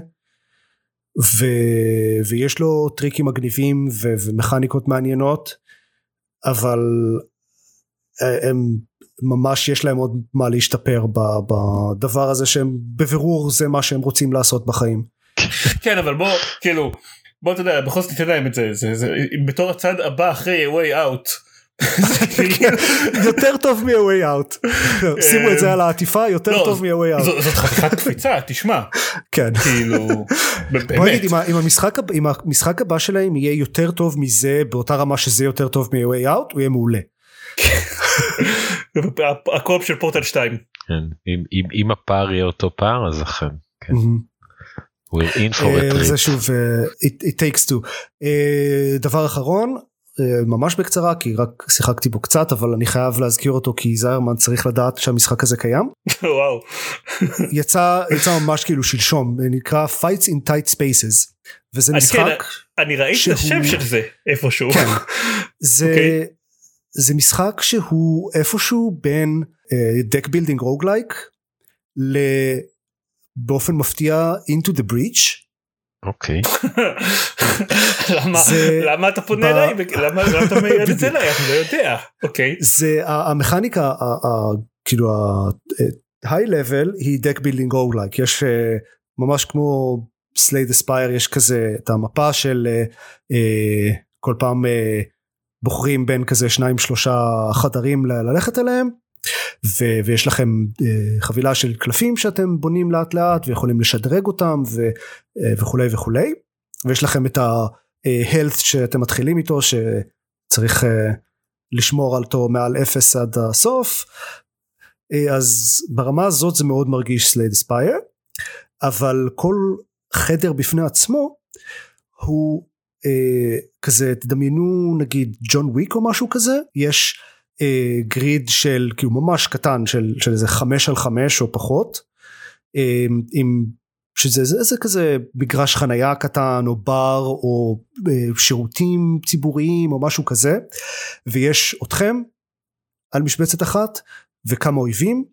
ו... ויש לו טריקים מגניבים ו... ומכניקות מעניינות אבל אה, הם ממש יש להם עוד מה להשתפר. בדבר הזה שהם בבירור זה מה שהם רוצים לעשות בחיים. כן אבל בוא כאילו בוא אתה יודע בכל זאת תיתן להם את זה זה זה בתור הצד הבא אחרי way out. כאילו- יותר טוב מ-way out. שימו את זה על העטיפה יותר לא, טוב מ-way out. זאת חתיכת קפיצה תשמע כן. כאילו בוא באמת נגיד אם המשחק הבא שלהם יהיה יותר טוב מזה באותה רמה שזה יותר טוב מ-way out הוא יהיה מעולה. הקו-אופ של פורטל 2 כן. אם- אם- אם הפער יהיה אותו פער אז אכן. כן. we're in for a אה, treat. זה שוב אה, it, takes two. אה, דבר אחרון אה, ממש בקצרה כי רק שיחקתי בו קצת אבל אני חייב להזכיר אותו כי זיירמן צריך לדעת שהמשחק הזה קיים. וואו יצא יצא ממש כאילו שלשום נקרא fights in tight spaces וזה אני משחק אני ראיתי את שהוא- השם של זה איפשהו כן. זה אוקיי. זה משחק שהוא איפשהו בין deck building roguelike באופן מפתיע into the breach אוקיי. למה זה- למה אתה פונה אליי? למה למה אתה מעיר את זה אליי? אני לא יודע. אוקיי. זה המכניקה כאילו ה-high level היא deck building roguelike. יש אה, ממש כמו סלייד אספייר יש כזה את המפה של אה, אה, כל פעם בוחרים בין כזה שניים שלושה חדרים ל- ללכת אליהם ו- ויש לכם אה, חבילה של קלפים שאתם בונים לאט לאט ויכולים לשדרג אותם ו- אה, וכולי וכולי. ויש לכם את ה-health שאתם מתחילים איתו שצריך אה, לשמור על אותו מעל אפס עד הסוף. אה, אז ברמה הזאת זה מאוד מרגיש Slay the Spire אבל כל חדר בפני עצמו הוא אה, כזה תדמיינו נגיד ג'ון וויק או משהו כזה יש אה, גריד של כאילו ממש קטן של, של איזה חמש על חמש או פחות אה, עם שזה זה, זה כזה מגרש חנייה קטן או בר או אה, שירותים ציבוריים או משהו כזה. ויש אתכם על משבצת אחת וכמה אויבים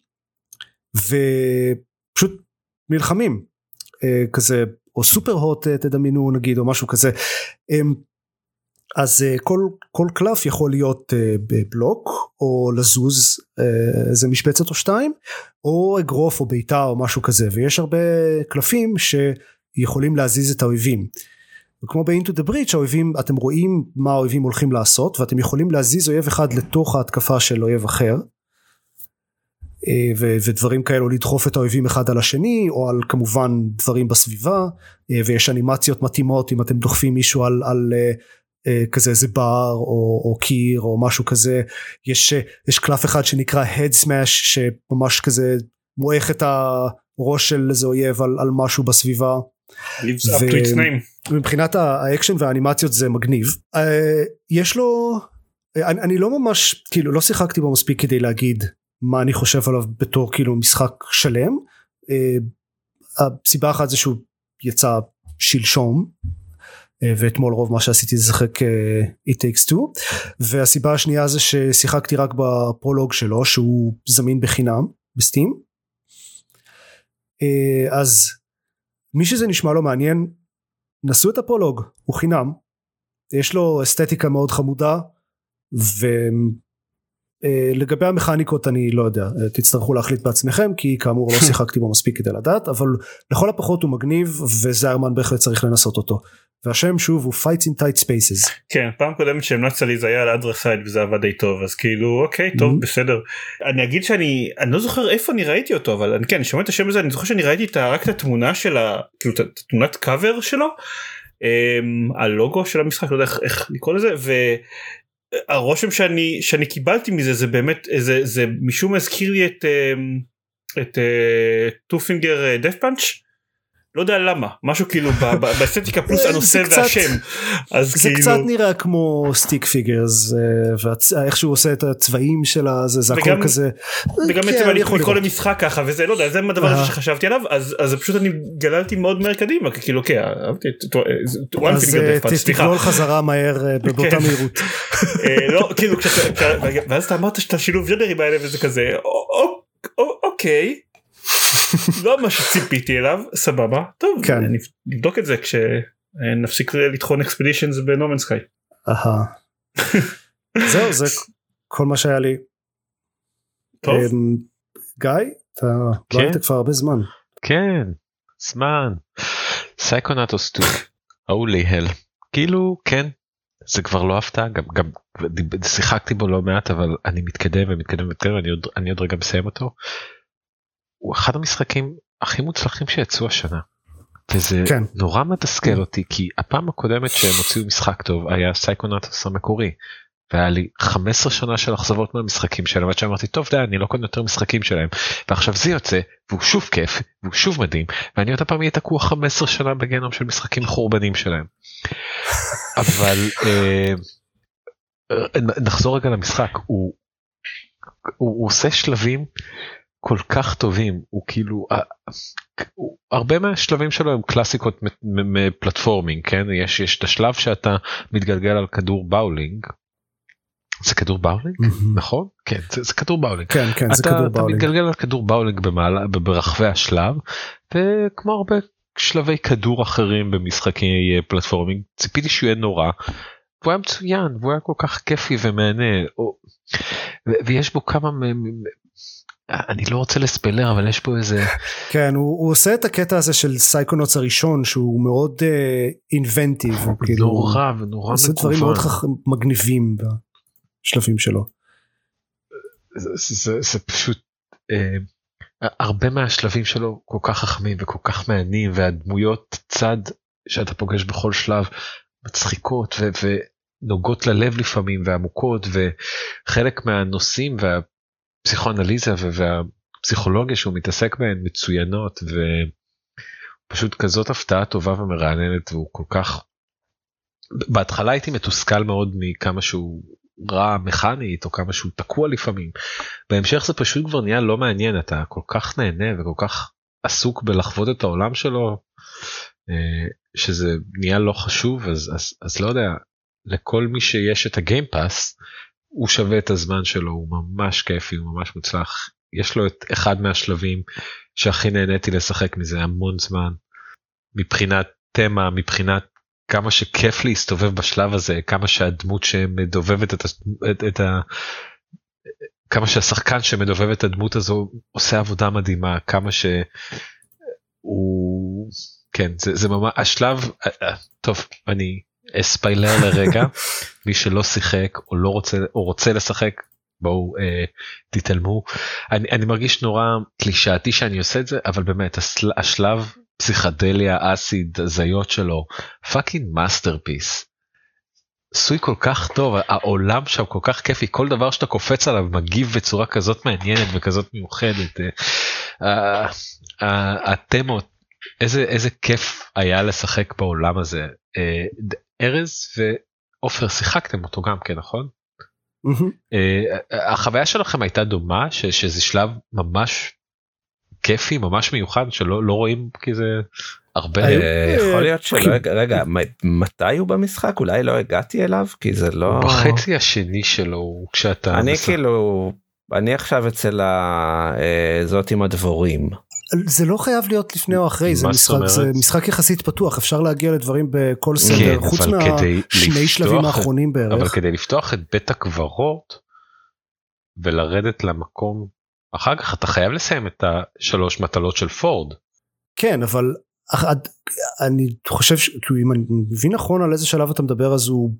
ופשוט נלחמים. אה, כזה או סופר הוט אה, תדמיינו נגיד או משהו כזה. אה, אז אה, כל, כל קלף יכול להיות אה, בבלוק או לזוז אה, איזה משבצת או שתיים או אגרוף או בעיטה או משהו כזה ויש הרבה קלפים שיכולים להזיז את האויבים וכמו ב-into the breach האויבים אתם רואים מה האויבים הולכים לעשות ואתם יכולים להזיז אויב אחד לתוך ההתקפה של אויב אחר. ו- ודברים כאלו לדחוף את האויבים אחד על השני או על כמובן דברים בסביבה ויש אנימציות מתאימות אם אתם דוחפים מישהו על, על כזה איזה בר או, או קיר או משהו כזה יש, יש קלף אחד שנקרא head smash שממש כזה מועך את הראש של איזה אויב על, על משהו בסביבה. מבחינת האקשן והאנימציות זה מגניב יש לו אני, אני לא ממש כאילו לא שיחקתי בו מספיק כדי להגיד מה אני חושב עליו בתור כאילו משחק שלם. Uh, הסיבה אחת זה שהוא יצא שלשום uh, ואתמול רוב מה שעשיתי זה לשחק uh, It Takes Two והסיבה השנייה זה ששיחקתי רק בפרולוג שלו שהוא זמין בחינם בסטים. Uh, אז מי שזה נשמע לו מעניין נסו את הפרולוג הוא חינם יש לו אסתטיקה מאוד חמודה. ו... אה, לגבי המכניקות אני לא יודע אה, תצטרכו להחליט בעצמכם כי כאמור לא שיחקתי בו מספיק כדי לדעת אבל לכל הפחות הוא מגניב וזיירמן בהחלט צריך לנסות אותו. והשם שוב הוא fights in tight spaces. כן פעם קודמת שהמלצת לי זה היה על אדרסייד וזה עבד די טוב אז כאילו אוקיי טוב mm-hmm. בסדר. אני אגיד שאני אני לא זוכר איפה אני ראיתי אותו אבל אני כן אני שומע את השם הזה אני זוכר שאני ראיתי את, רק את התמונה של ה... כאילו את התמונת קאבר שלו. Um, הלוגו של המשחק לא יודע איך, איך לקרוא לזה הרושם שאני שאני קיבלתי מזה זה באמת זה זה משום הזכיר לי את אמ, את One Finger Death Punch לא יודע למה משהו כאילו באסתטיקה פלוס הנושא והשם. אז זה כאילו... קצת נראה כמו stick figures ואיך שהוא עושה את הצבעים של הזה זה הכל כזה. וגם בעצם כן, אני יכול לקרוא למשחק ככה וזה לא יודע זה הדבר הזה שחשבתי עליו אז אז פשוט אני גללתי מאוד מהר קדימה כאילו אוקיי אהבתי את אז תגלול חזרה מהר אה, באותה מהירות. אה, לא כאילו ואז אתה אמרת שאתה שילוב ג'נרים האלה וזה כזה אוקיי. לא מה שציפיתי אליו סבבה טוב כן. נבדוק את זה כשנפסיק לטחון אקספדישנס בנומן סקאי. זהו זה כל מה שהיה לי. טוב. אמ, גיא אתה לא כן. היית כבר הרבה זמן. כן זמן. Psychonauts 2 ההוא ליהל כאילו כן זה כבר לא הפתעה גם גם שיחקתי בו לא מעט אבל אני מתקדם ומתקדם ומתקדם אני עוד אני עוד רגע מסיים אותו. הוא אחד המשחקים הכי מוצלחים שיצאו השנה. וזה כן. נורא מתסכל אותי כי הפעם הקודמת שהם הוציאו משחק טוב היה Psychonauts המקורי. והיה לי 15 שנה של אכזבות מהמשחקים שלהם עד שאמרתי טוב די אני לא קונה יותר משחקים שלהם ועכשיו זה יוצא והוא שוב כיף והוא שוב מדהים ואני עוד הפעם אהיה תקוע 15 שנה בגנום של משחקים חורבנים שלהם. אבל אה, נחזור רגע למשחק הוא, הוא, הוא עושה שלבים כל כך טובים הוא כאילו הוא, הרבה מהשלבים שלו הם קלאסיקות מפלטפורמינג כן יש יש את השלב שאתה מתגלגל על כדור באולינג. זה כדור באולינג נכון כן זה, זה כדור באולינג כן כן זה כדור באולינג. אתה מתגלגל על כדור באולינג במעלה ברחבי השלב וכמו הרבה שלבי כדור אחרים במשחקי platforming ציפיתי שהוא יהיה נורא. והוא היה מצוין והוא היה כל כך כיפי ומהנה או, ויש בו כמה אני לא רוצה לספיילר אבל יש פה איזה כן הוא, הוא עושה את הקטע הזה של Psychonauts הראשון שהוא מאוד אינבנטיב uh, כאילו נורא ונורא מקוון. עושה דברים מאוד חכ... מגניבים בשלבים שלו. זה, זה, זה פשוט uh, הרבה מהשלבים שלו כל כך חכמים וכל כך מעניינים והדמויות צד שאתה פוגש בכל שלב מצחיקות ו, ונוגעות ללב לפעמים ועמוקות וחלק מהנושאים וה... הפסיכואנליזה והפסיכולוגיה שהוא מתעסק בהן מצוינות ופשוט כזאת הפתעה טובה ומרעננת והוא כל כך. בהתחלה הייתי מתוסכל מאוד מכמה שהוא רע מכנית או כמה שהוא תקוע לפעמים. בהמשך זה פשוט כבר נהיה לא מעניין אתה כל כך נהנה וכל כך עסוק בלחוות את העולם שלו אה, שזה נהיה לא חשוב אז אז אז לא יודע לכל מי שיש את הגיימפאס הוא שווה את הזמן שלו הוא ממש כיפי הוא ממש מוצלח. יש לו את אחד מהשלבים שהכי נהניתי לשחק מזה המון זמן. מבחינת תמה מבחינת כמה שכיף להסתובב בשלב הזה כמה שהדמות שמדובבת את, את, את ה... כמה שהשחקן שמדובב את הדמות הזו עושה עבודה מדהימה כמה שהוא כן זה, זה ממש השלב אה, טוב אני אספיילר לרגע מי שלא שיחק או לא רוצה או רוצה לשחק בואו אה, תתעלמו אני, אני מרגיש נורא קלישאתי שאני עושה את זה אבל באמת השל, השלב פסיכדליה acid הזיות שלו fucking masterpiece. עשוי כל כך טוב העולם שם כל כך כיפי כל דבר שאתה קופץ עליו מגיב בצורה כזאת מעניינת וכזאת מיוחדת. התמות איזה איזה כיף היה לשחק בעולם הזה ארז ועופר שיחקתם אותו גם כן נכון? החוויה שלכם הייתה דומה שזה שלב ממש כיפי ממש מיוחד שלא לא רואים כי זה הרבה? אה, יכול להיות שלא רגע מתי הוא במשחק? אולי לא הגעתי אליו? כי זה לא בחצי השני שלו כשאתה אני כאילו אני עכשיו אצל הזאת עם הדבורים. זה לא חייב להיות לפני או אחרי זה משחק זה משחק יחסית פתוח אפשר להגיע לדברים בכל כן, סדר חוץ מהשני שלבים האחרונים בערך אבל כדי לפתוח את בית הקברות ולרדת למקום אחר כך אתה חייב לסיים את השלוש מטלות של פורד. כן אבל אני חושב שאם אני מבין נכון על איזה שלב אתה מדבר אז הוא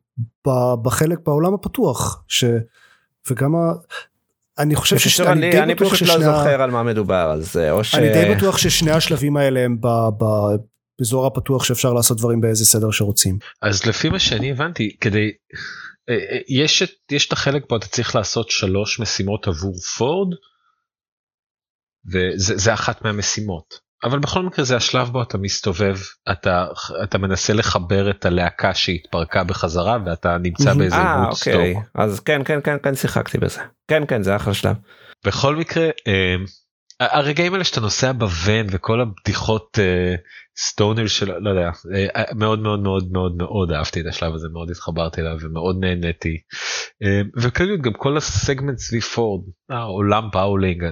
בחלק בעולם הפתוח ש... וגם ה... אני חושב ששני, אני, אני, אני פשוט לא זוכר על מה מדובר אז או ש... אני די בטוח ששני השלבים האלה הם ב, ב, באזור הפתוח שאפשר לעשות דברים באיזה סדר שרוצים. אז לפי מה שאני הבנתי כדי אה, אה, יש את יש את החלק פה אתה צריך לעשות שלוש משימות עבור פורד וזה אחת מהמשימות. אבל בכל מקרה זה השלב בו אתה מסתובב אתה אתה מנסה לחבר את הלהקה שהתפרקה בחזרה ואתה נמצא באיזה אה, אוקיי. אז כן כן כן כן שיחקתי בזה כן כן זה אחלה שלב. בכל מקרה אה, הרגעים האלה שאתה נוסע בוון וכל הבדיחות אה, סטונר של לא יודע אה, מאוד מאוד מאוד מאוד מאוד אהבתי את השלב הזה מאוד התחברתי אליו ומאוד נהניתי אה, וכלליות גם כל הסגמנט סביב פורד העולם באולינג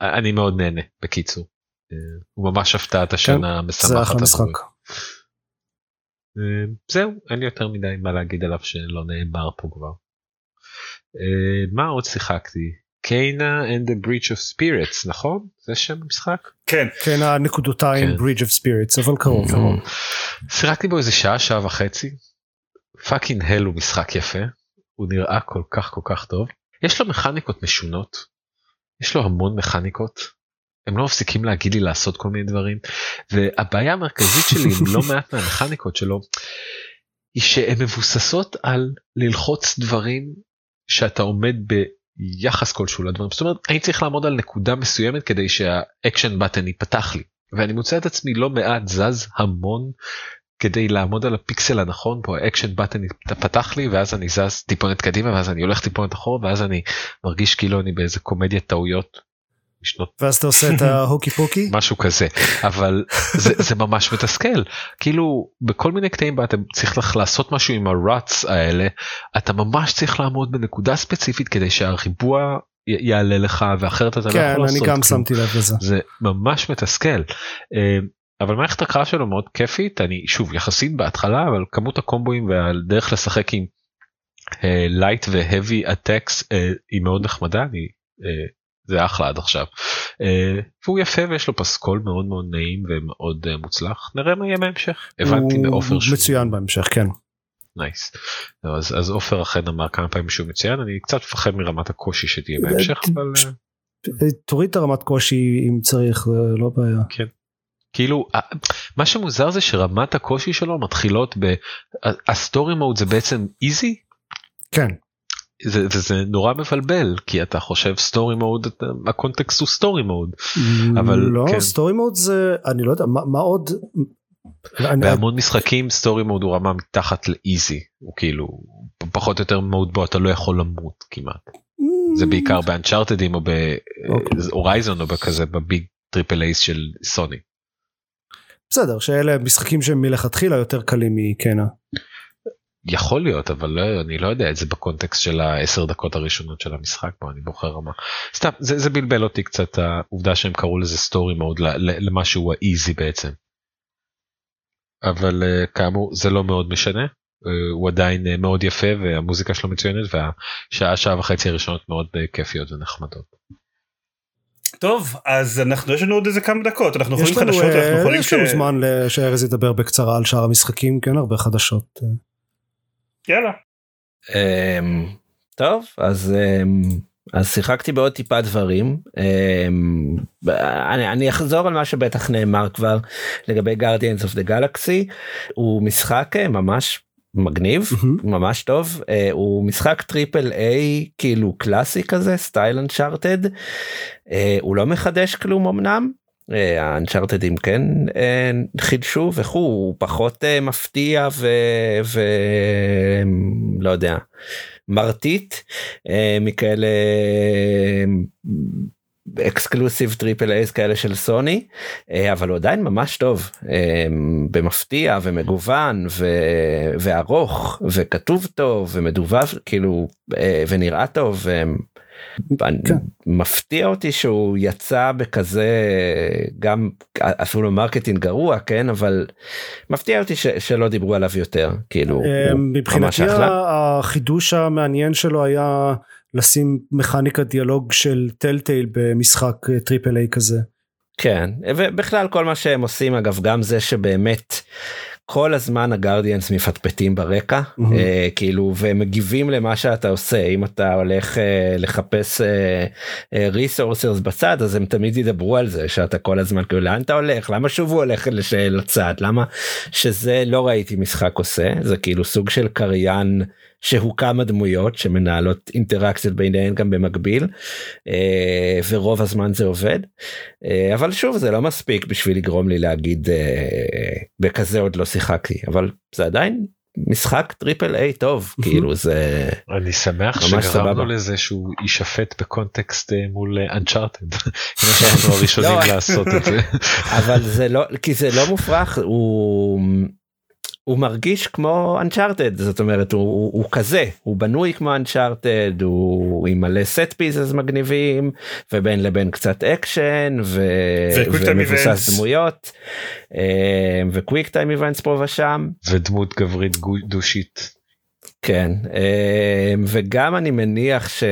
אני מאוד נהנה בקיצור. הוא ממש הפתעת השנה כן, משמחת. זה אחלה משחק. אה, זהו אין לי יותר מדי מה להגיד עליו שלא נאמר פה כבר. אה, מה עוד שיחקתי? קיינה and the bridge of spirits נכון? זה שם המשחק? כן. Kena נקודותיים כן. bridge of spirits אבל קרוב. קרוב. שיחקתי בו איזה שעה שעה וחצי. fucking hell הוא משחק יפה. הוא נראה כל כך כל כך טוב. יש לו מכניקות משונות. יש לו המון מכניקות. הם לא מפסיקים להגיד לי לעשות כל מיני דברים והבעיה המרכזית שלי עם לא מעט מהמכניקות שלו היא שהן מבוססות על ללחוץ דברים שאתה עומד ביחס כלשהו לדברים. זאת אומרת אני צריך לעמוד על נקודה מסוימת כדי שה action button ייפתח לי. ואני מוצא את עצמי לא מעט זז המון כדי לעמוד על הפיקסל הנכון פה ה action button פתח לי ואז אני זז טיפונת קדימה ואז אני הולך טיפונת אחורה ואז אני מרגיש כאילו אני באיזה קומדיית טעויות משנות ואז אתה עושה את ההוקי פוקי משהו כזה אבל זה, זה ממש מתסכל כאילו בכל מיני קטעים בה אתה צריך לעשות משהו עם ה rots האלה אתה ממש צריך לעמוד בנקודה ספציפית כדי שהריבוע יעלה לך ואחרת אתה כן, לא יכול לעשות. כן אני גם שמתי לב לזה. זה ממש מתסכל. אה, אבל מערכת הקרב שלו מאוד כיפית אני שוב יחסית בהתחלה אבל כמות הקומבואים והדרך לשחק עם light ו heavy attacks היא מאוד נחמדה אני uh, זה אחלה עד עכשיו. Uh, והוא יפה ויש לו פסקול מאוד מאוד נעים ומאוד uh, מוצלח נראה מה יהיה בהמשך הבנתי מעופר שהוא מצוין בהמשך כן. Nice. Nice. אז אז עופר אכן אמר כמה פעמים שהוא מצוין אני קצת מפחד מרמת הקושי שתהיה בהמשך אבל אה, תוריד את הרמת קושי אם צריך לא בעיה. כן. כאילו מה שמוזר זה שרמת הקושי שלו מתחילות ב... ה story mode זה בעצם easy? כן. זה, וזה נורא מבלבל כי אתה חושב story mode הקונטקסט הוא story mode אבל לא כן. story mode זה אני לא יודע מה, מה עוד. בהמון אני... משחקים story mode הוא רמה מתחת ל easy הוא כאילו פחות או יותר mode בו אתה לא יכול למות כמעט. זה בעיקר באנצ'ארטדים או בהורייזון או בכזה ב big triple A's של סוני. בסדר שאלה משחקים שהם מלכתחילה יותר קלים מקנע. יכול להיות אבל לא, אני לא יודע את זה בקונטקסט של העשר דקות הראשונות של המשחק פה אני בוחר רמה סתם זה, זה בלבל אותי קצת העובדה שהם קראו לזה story mode למה שהוא ה easy בעצם. אבל אה, כאמור זה לא מאוד משנה אה, הוא עדיין אה, מאוד יפה והמוזיקה שלו מצוינת והשעה שעה וחצי הראשונות מאוד כיפיות ונחמדות. טוב אז אנחנו יש לנו עוד איזה כמה דקות אנחנו יכולים חדשות אנחנו יכולים יש לנו זמן שארז ידבר בקצרה על שאר המשחקים כן הרבה חדשות. יאללה. אמ, טוב אז אמ, אז שיחקתי בעוד טיפה דברים אמ, אני, אני אחזור על מה שבטח נאמר כבר לגבי Guardians of the Galaxy הוא משחק אה, ממש מגניב מהמם. ממש טוב אה, הוא משחק triple A כאילו קלאסי כזה style אנצ'ארטד הוא לא מחדש כלום אמנם. האנצ'ארטדים כן אה, חידשו וכו' הוא פחות אה, מפתיע ולא יודע מרטיט אה, מכאלה exclusive triple A's כאלה של סוני אה, אבל הוא עדיין ממש טוב אה, במפתיע ומגוון ו- וארוך וכתוב טוב ומדובב כאילו אה, ונראה טוב. אה, אני- כן. מפתיע אותי שהוא יצא בכזה גם אפילו marketing גרוע כן אבל מפתיע אותי ש- שלא דיברו עליו יותר כאילו אה, מבחינתי. החידוש המעניין שלו היה לשים מכניקת דיאלוג של טלטייל במשחק אה, triple A כזה. כן ובכלל כל מה שהם עושים אגב גם זה שבאמת כל הזמן ה Guardians מפטפטים ברקע מהמם. אה, כאילו ומגיבים למה שאתה עושה. אם אתה הולך אה, לחפש resources בצד אז הם תמיד ידברו על זה שאתה כל הזמן כאילו לאן אתה הולך? למה שוב הוא הולך לצד למה? שזה לא ראיתי משחק עושה. זה כאילו סוג של קריין שהוא כמה דמויות שמנהלות אינטראקציות ביניהן גם במקביל אה, ורוב הזמן זה עובד אה, אבל שוב זה לא מספיק בשביל לגרום לי להגיד אה, בכזה עוד לא שיחקתי אבל זה עדיין משחק triple A טוב כאילו זה אני שמח שגרמנו. לזה שהוא יישפט בקונטקסט מול אנצ'ארטד. אנחנו הראשונים לא. לעשות את זה. אבל זה לא כי זה לא מופרך הוא הוא מרגיש כמו אנצ'ארטד זאת אומרת הוא, הוא, הוא כזה הוא בנוי כמו אנצ'ארטד הוא עם מלא set pieces מגניבים ובין לבין קצת אקשן ו... ומבוסס events. דמויות אה, ו quick time events פה ושם ודמות גברית douche ית. כן אה, וגם אני מניח ש...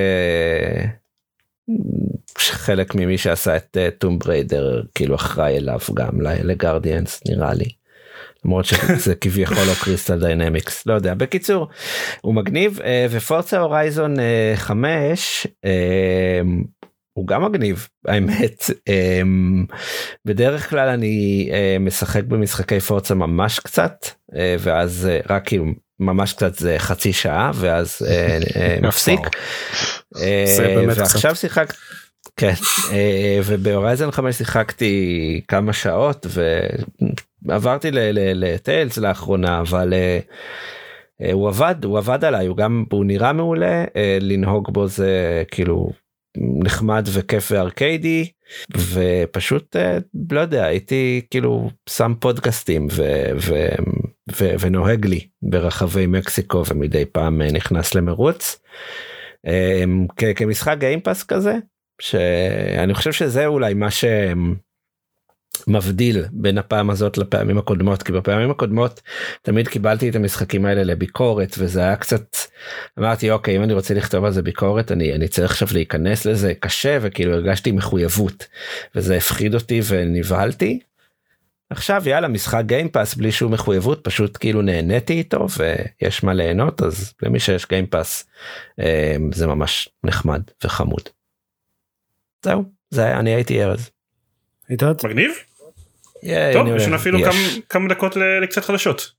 שחלק ממי שעשה את טום בריידר כאילו אחראי אליו גם ל Guardians נראה לי. למרות שזה כביכול לא קריסטל דיינמיקס לא יודע בקיצור הוא מגניב ופורצה הורייזון 5 אה, הוא גם מגניב האמת אה, בדרך כלל אני אה, משחק במשחקי פורצה ממש קצת אה, ואז רק כאילו ממש קצת זה חצי שעה ואז מפסיק. ועכשיו שיחקת. כן ובהורייזן 5 שיחקתי כמה שעות ועברתי לטיילס לאחרונה אבל אה, הוא עבד הוא עבד עליי הוא גם הוא נראה מעולה אה, לנהוג בו זה כאילו נחמד וכיף וארקיידי ופשוט לא יודע הייתי כאילו שם פודקאסטים ו, ו, ו, ונוהג לי ברחבי מקסיקו ומדי פעם נכנס למרוץ. כ- כמשחק גיימפאס כזה שאני חושב שזה אולי מה שמבדיל בין הפעם הזאת לפעמים הקודמות כי בפעמים הקודמות תמיד קיבלתי את המשחקים האלה לביקורת וזה היה קצת אמרתי אוקיי אם אני רוצה לכתוב על זה ביקורת אני אני צריך עכשיו להיכנס לזה קשה וכאילו הרגשתי מחויבות וזה הפחיד אותי ונבהלתי. עכשיו יאללה משחק גיימפאס בלי שום מחויבות פשוט כאילו נהניתי איתו ויש מה ליהנות אז למי שיש גיימפאס אה, זה ממש נחמד וחמוד. זהו זה אני הייתי ארז. הידד? מגניב טוב יש לנו. אפילו. כמה- דקות לקצת חדשות.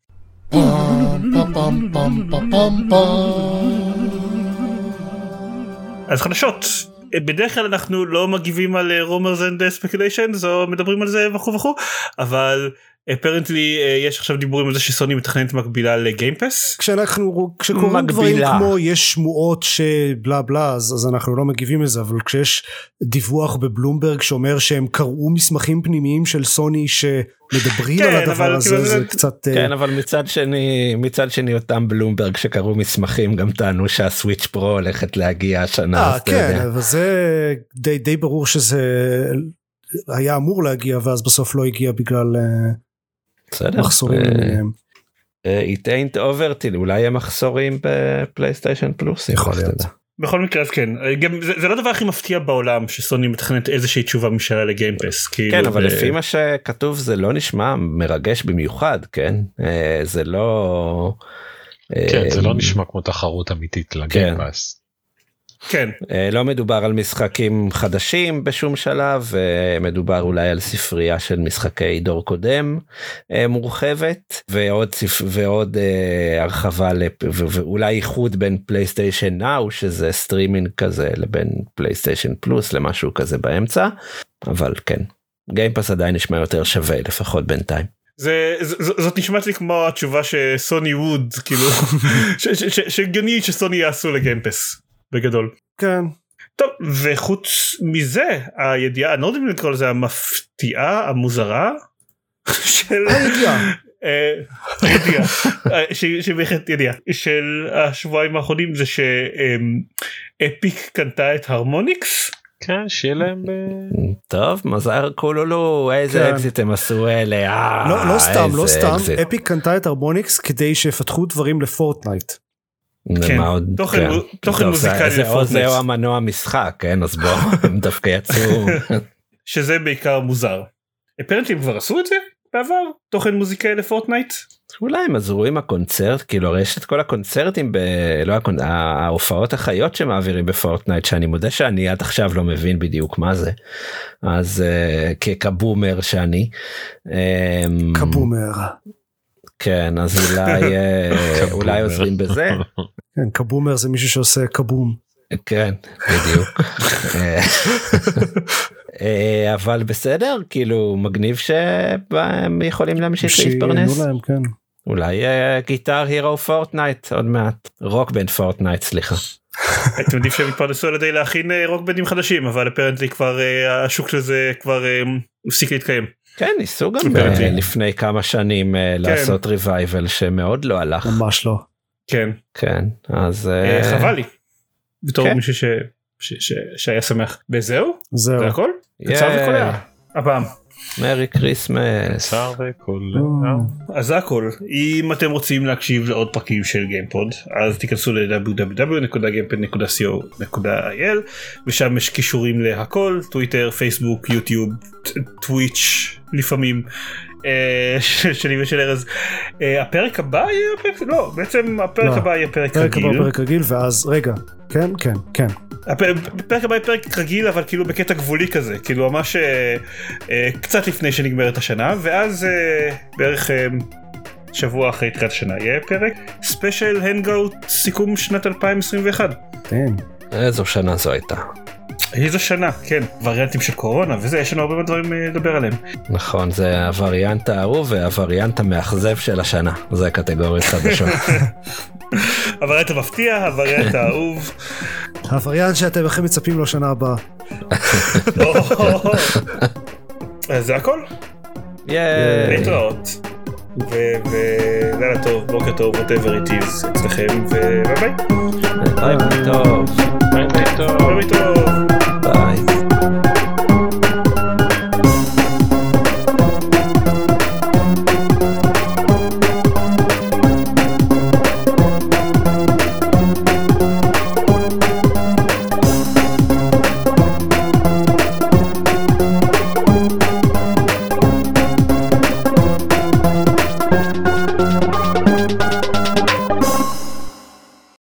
אז חדשות בדרך כלל אנחנו לא מגיבים על rumors and speculations או מדברים על זה וכו' וכו' אבל אפרנטלי יש עכשיו דיבורים על זה שסוני מתכננת מקבילה לגיימפס כשאנחנו כשקורים דברים. כמו יש שמועות שבלה בלה אז, אז אנחנו לא מגיבים לזה אבל כשיש דיווח בבלומברג שאומר שהם קראו מסמכים פנימיים של סוני שמדברים כן, על הדבר אבל הזה כאילו זה זה- קצת אה, כן אבל מצד שני מצד שני אותם בלומברג שקראו מסמכים גם טענו שהסוויץ' פרו הולכת להגיע השנה. אה אז אתה כן. אבל זה די די ברור שזה היה אמור להגיע ואז בסוף לא הגיע בגלל אה, בסדר. מחסורים אה, למיניהם. אה, it ain't over till אולי יהיה מחסורים בפלייסטיישן פלוס. יכול להיות. בכל מקרה אז כן גם זה, זה לא הדבר הכי מפתיע בעולם שסוני מתכננת איזושהי תשובה משלה לגיימפס כאילו כן אבל ו- לפי מה שכתוב זה לא נשמע מרגש במיוחד כן אה, זה לא. כן זה אה, לא נשמע כמו תחרות אמיתית לגיימפאס. כן אה, לא מדובר על משחקים חדשים בשום שלב, אה, מדובר אולי על ספרייה של משחקי דור קודם אה, מורחבת ועוד, ספ... ועוד אה, הרחבה לפ... ו- ואולי איחוד בין פלייסטיישן נאו שזה סטרימינג כזה לבין פלייסטיישן פלוס למשהו כזה באמצע, אבל כן, גיימפאס עדיין נשמע יותר שווה לפחות בינתיים. זה, ז, ז- זאת נשמעת לי כמו התשובה שסוני would כאילו שהגיוני שסוני יעשו לגיימפאס בגדול. כן. טוב וחוץ מזה הידיעה אני לא יודע אם לקרוא לזה המפתיעה המוזרה של הידיעה. אה, אה, ידיעה של השבועיים האחרונים זה שאפיק קנתה את הרמוניקס כן שיהיה להם ב... טוב מזל כולולו איזה כן. אקזיט הם עשו אלה אה, לא לא סתם לא סתם. אפיק קנתה את הרמוניקס כדי שיפתחו דברים לפורטנייט. כן, עוד? תוכן כן. תוכן טוב, מוזיקלי זה- לפורטנייט. זה או המנוע משחק כן אז בוא הם דווקא יצאו שזה בעיקר מוזר. apparently הם כבר עשו את זה בעבר תוכן מוזיקלי לפורטנייט. אולי הם עזרו עם הקונצרט כאילו הרי יש את כל הקונצרטים ב... לא הקונ... ההופעות החיות שמעבירים בפורטנייט שאני מודה שאני עד עכשיו לא מבין בדיוק מה זה אז uh, כ ka boomer שאני. אמ, kaboomer. כן אז אולי אה, אולי עוזרים בזה כן kaboomer זה מישהו שעושה kaboom. כן בדיוק. אה, אבל בסדר כאילו מגניב שהם יכולים להמשיך להתפרנס. להם כן. אולי אה, Guitar Hero Fortnite עוד מעט Rock Band Fortnite סליחה. הייתי מעדיף שהם יתפרנסו על ידי להכין אה, Rock Band ים חדשים אבל apparently כבר השוק של זה כבר הפסיק להתקיים. כן ניסו גם הבנתי. אה, לפני כמה שנים אה, לעשות revival שמאוד לא הלך. ממש לא. כן כן אז אה, חבל לי. בתור כן. מישהו ש- ש- ש- שהיה שמח. וזהו? זהו. זה הכל? וקולע. הפעם. Merry Christmas. אה. אז זה הכל אם אתם רוצים להקשיב לעוד פרקים של גיימפוד אז תיכנסו ל-www.gamepod.co.il ושם יש קישורים להכל טוויטר פייסבוק יוטיוב טוויץ' לפעמים אה, של- שלי ושל ארז אה, הפרק הבא יהיה הפרק לא בעצם הפרק לא. הבא יהיה פרק פרק הבא רגיל פרק רגיל ואז רגע כן כן כן הפרק הבא פרק רגיל אבל כאילו בקטע גבולי כזה כאילו ממש אה, אה, קצת לפני שנגמרת השנה ואז אה, בערך שבוע אחרי תחילת השנה יהיה פרק special hangout סיכום שנת 2021. כן. איזו שנה זו הייתה. איזו שנה כן וריאנטים של קורונה וזה יש לנו הרבה דברים לדבר עליהם. נכון זה הווריאנט האהוב והווריאנט המאכזב של השנה זה קטגוריות חדשות. הווריאנט המפתיע הווריאנט האהוב. הווריאנט שאתם הכי מצפים לו שנה הבאה. אז זה הכל ייי. להתראות. ולילה טוב בוקר טוב whatever it is אצלכם וביי ביי. ביי ביי טוב. ביי ביי טוב.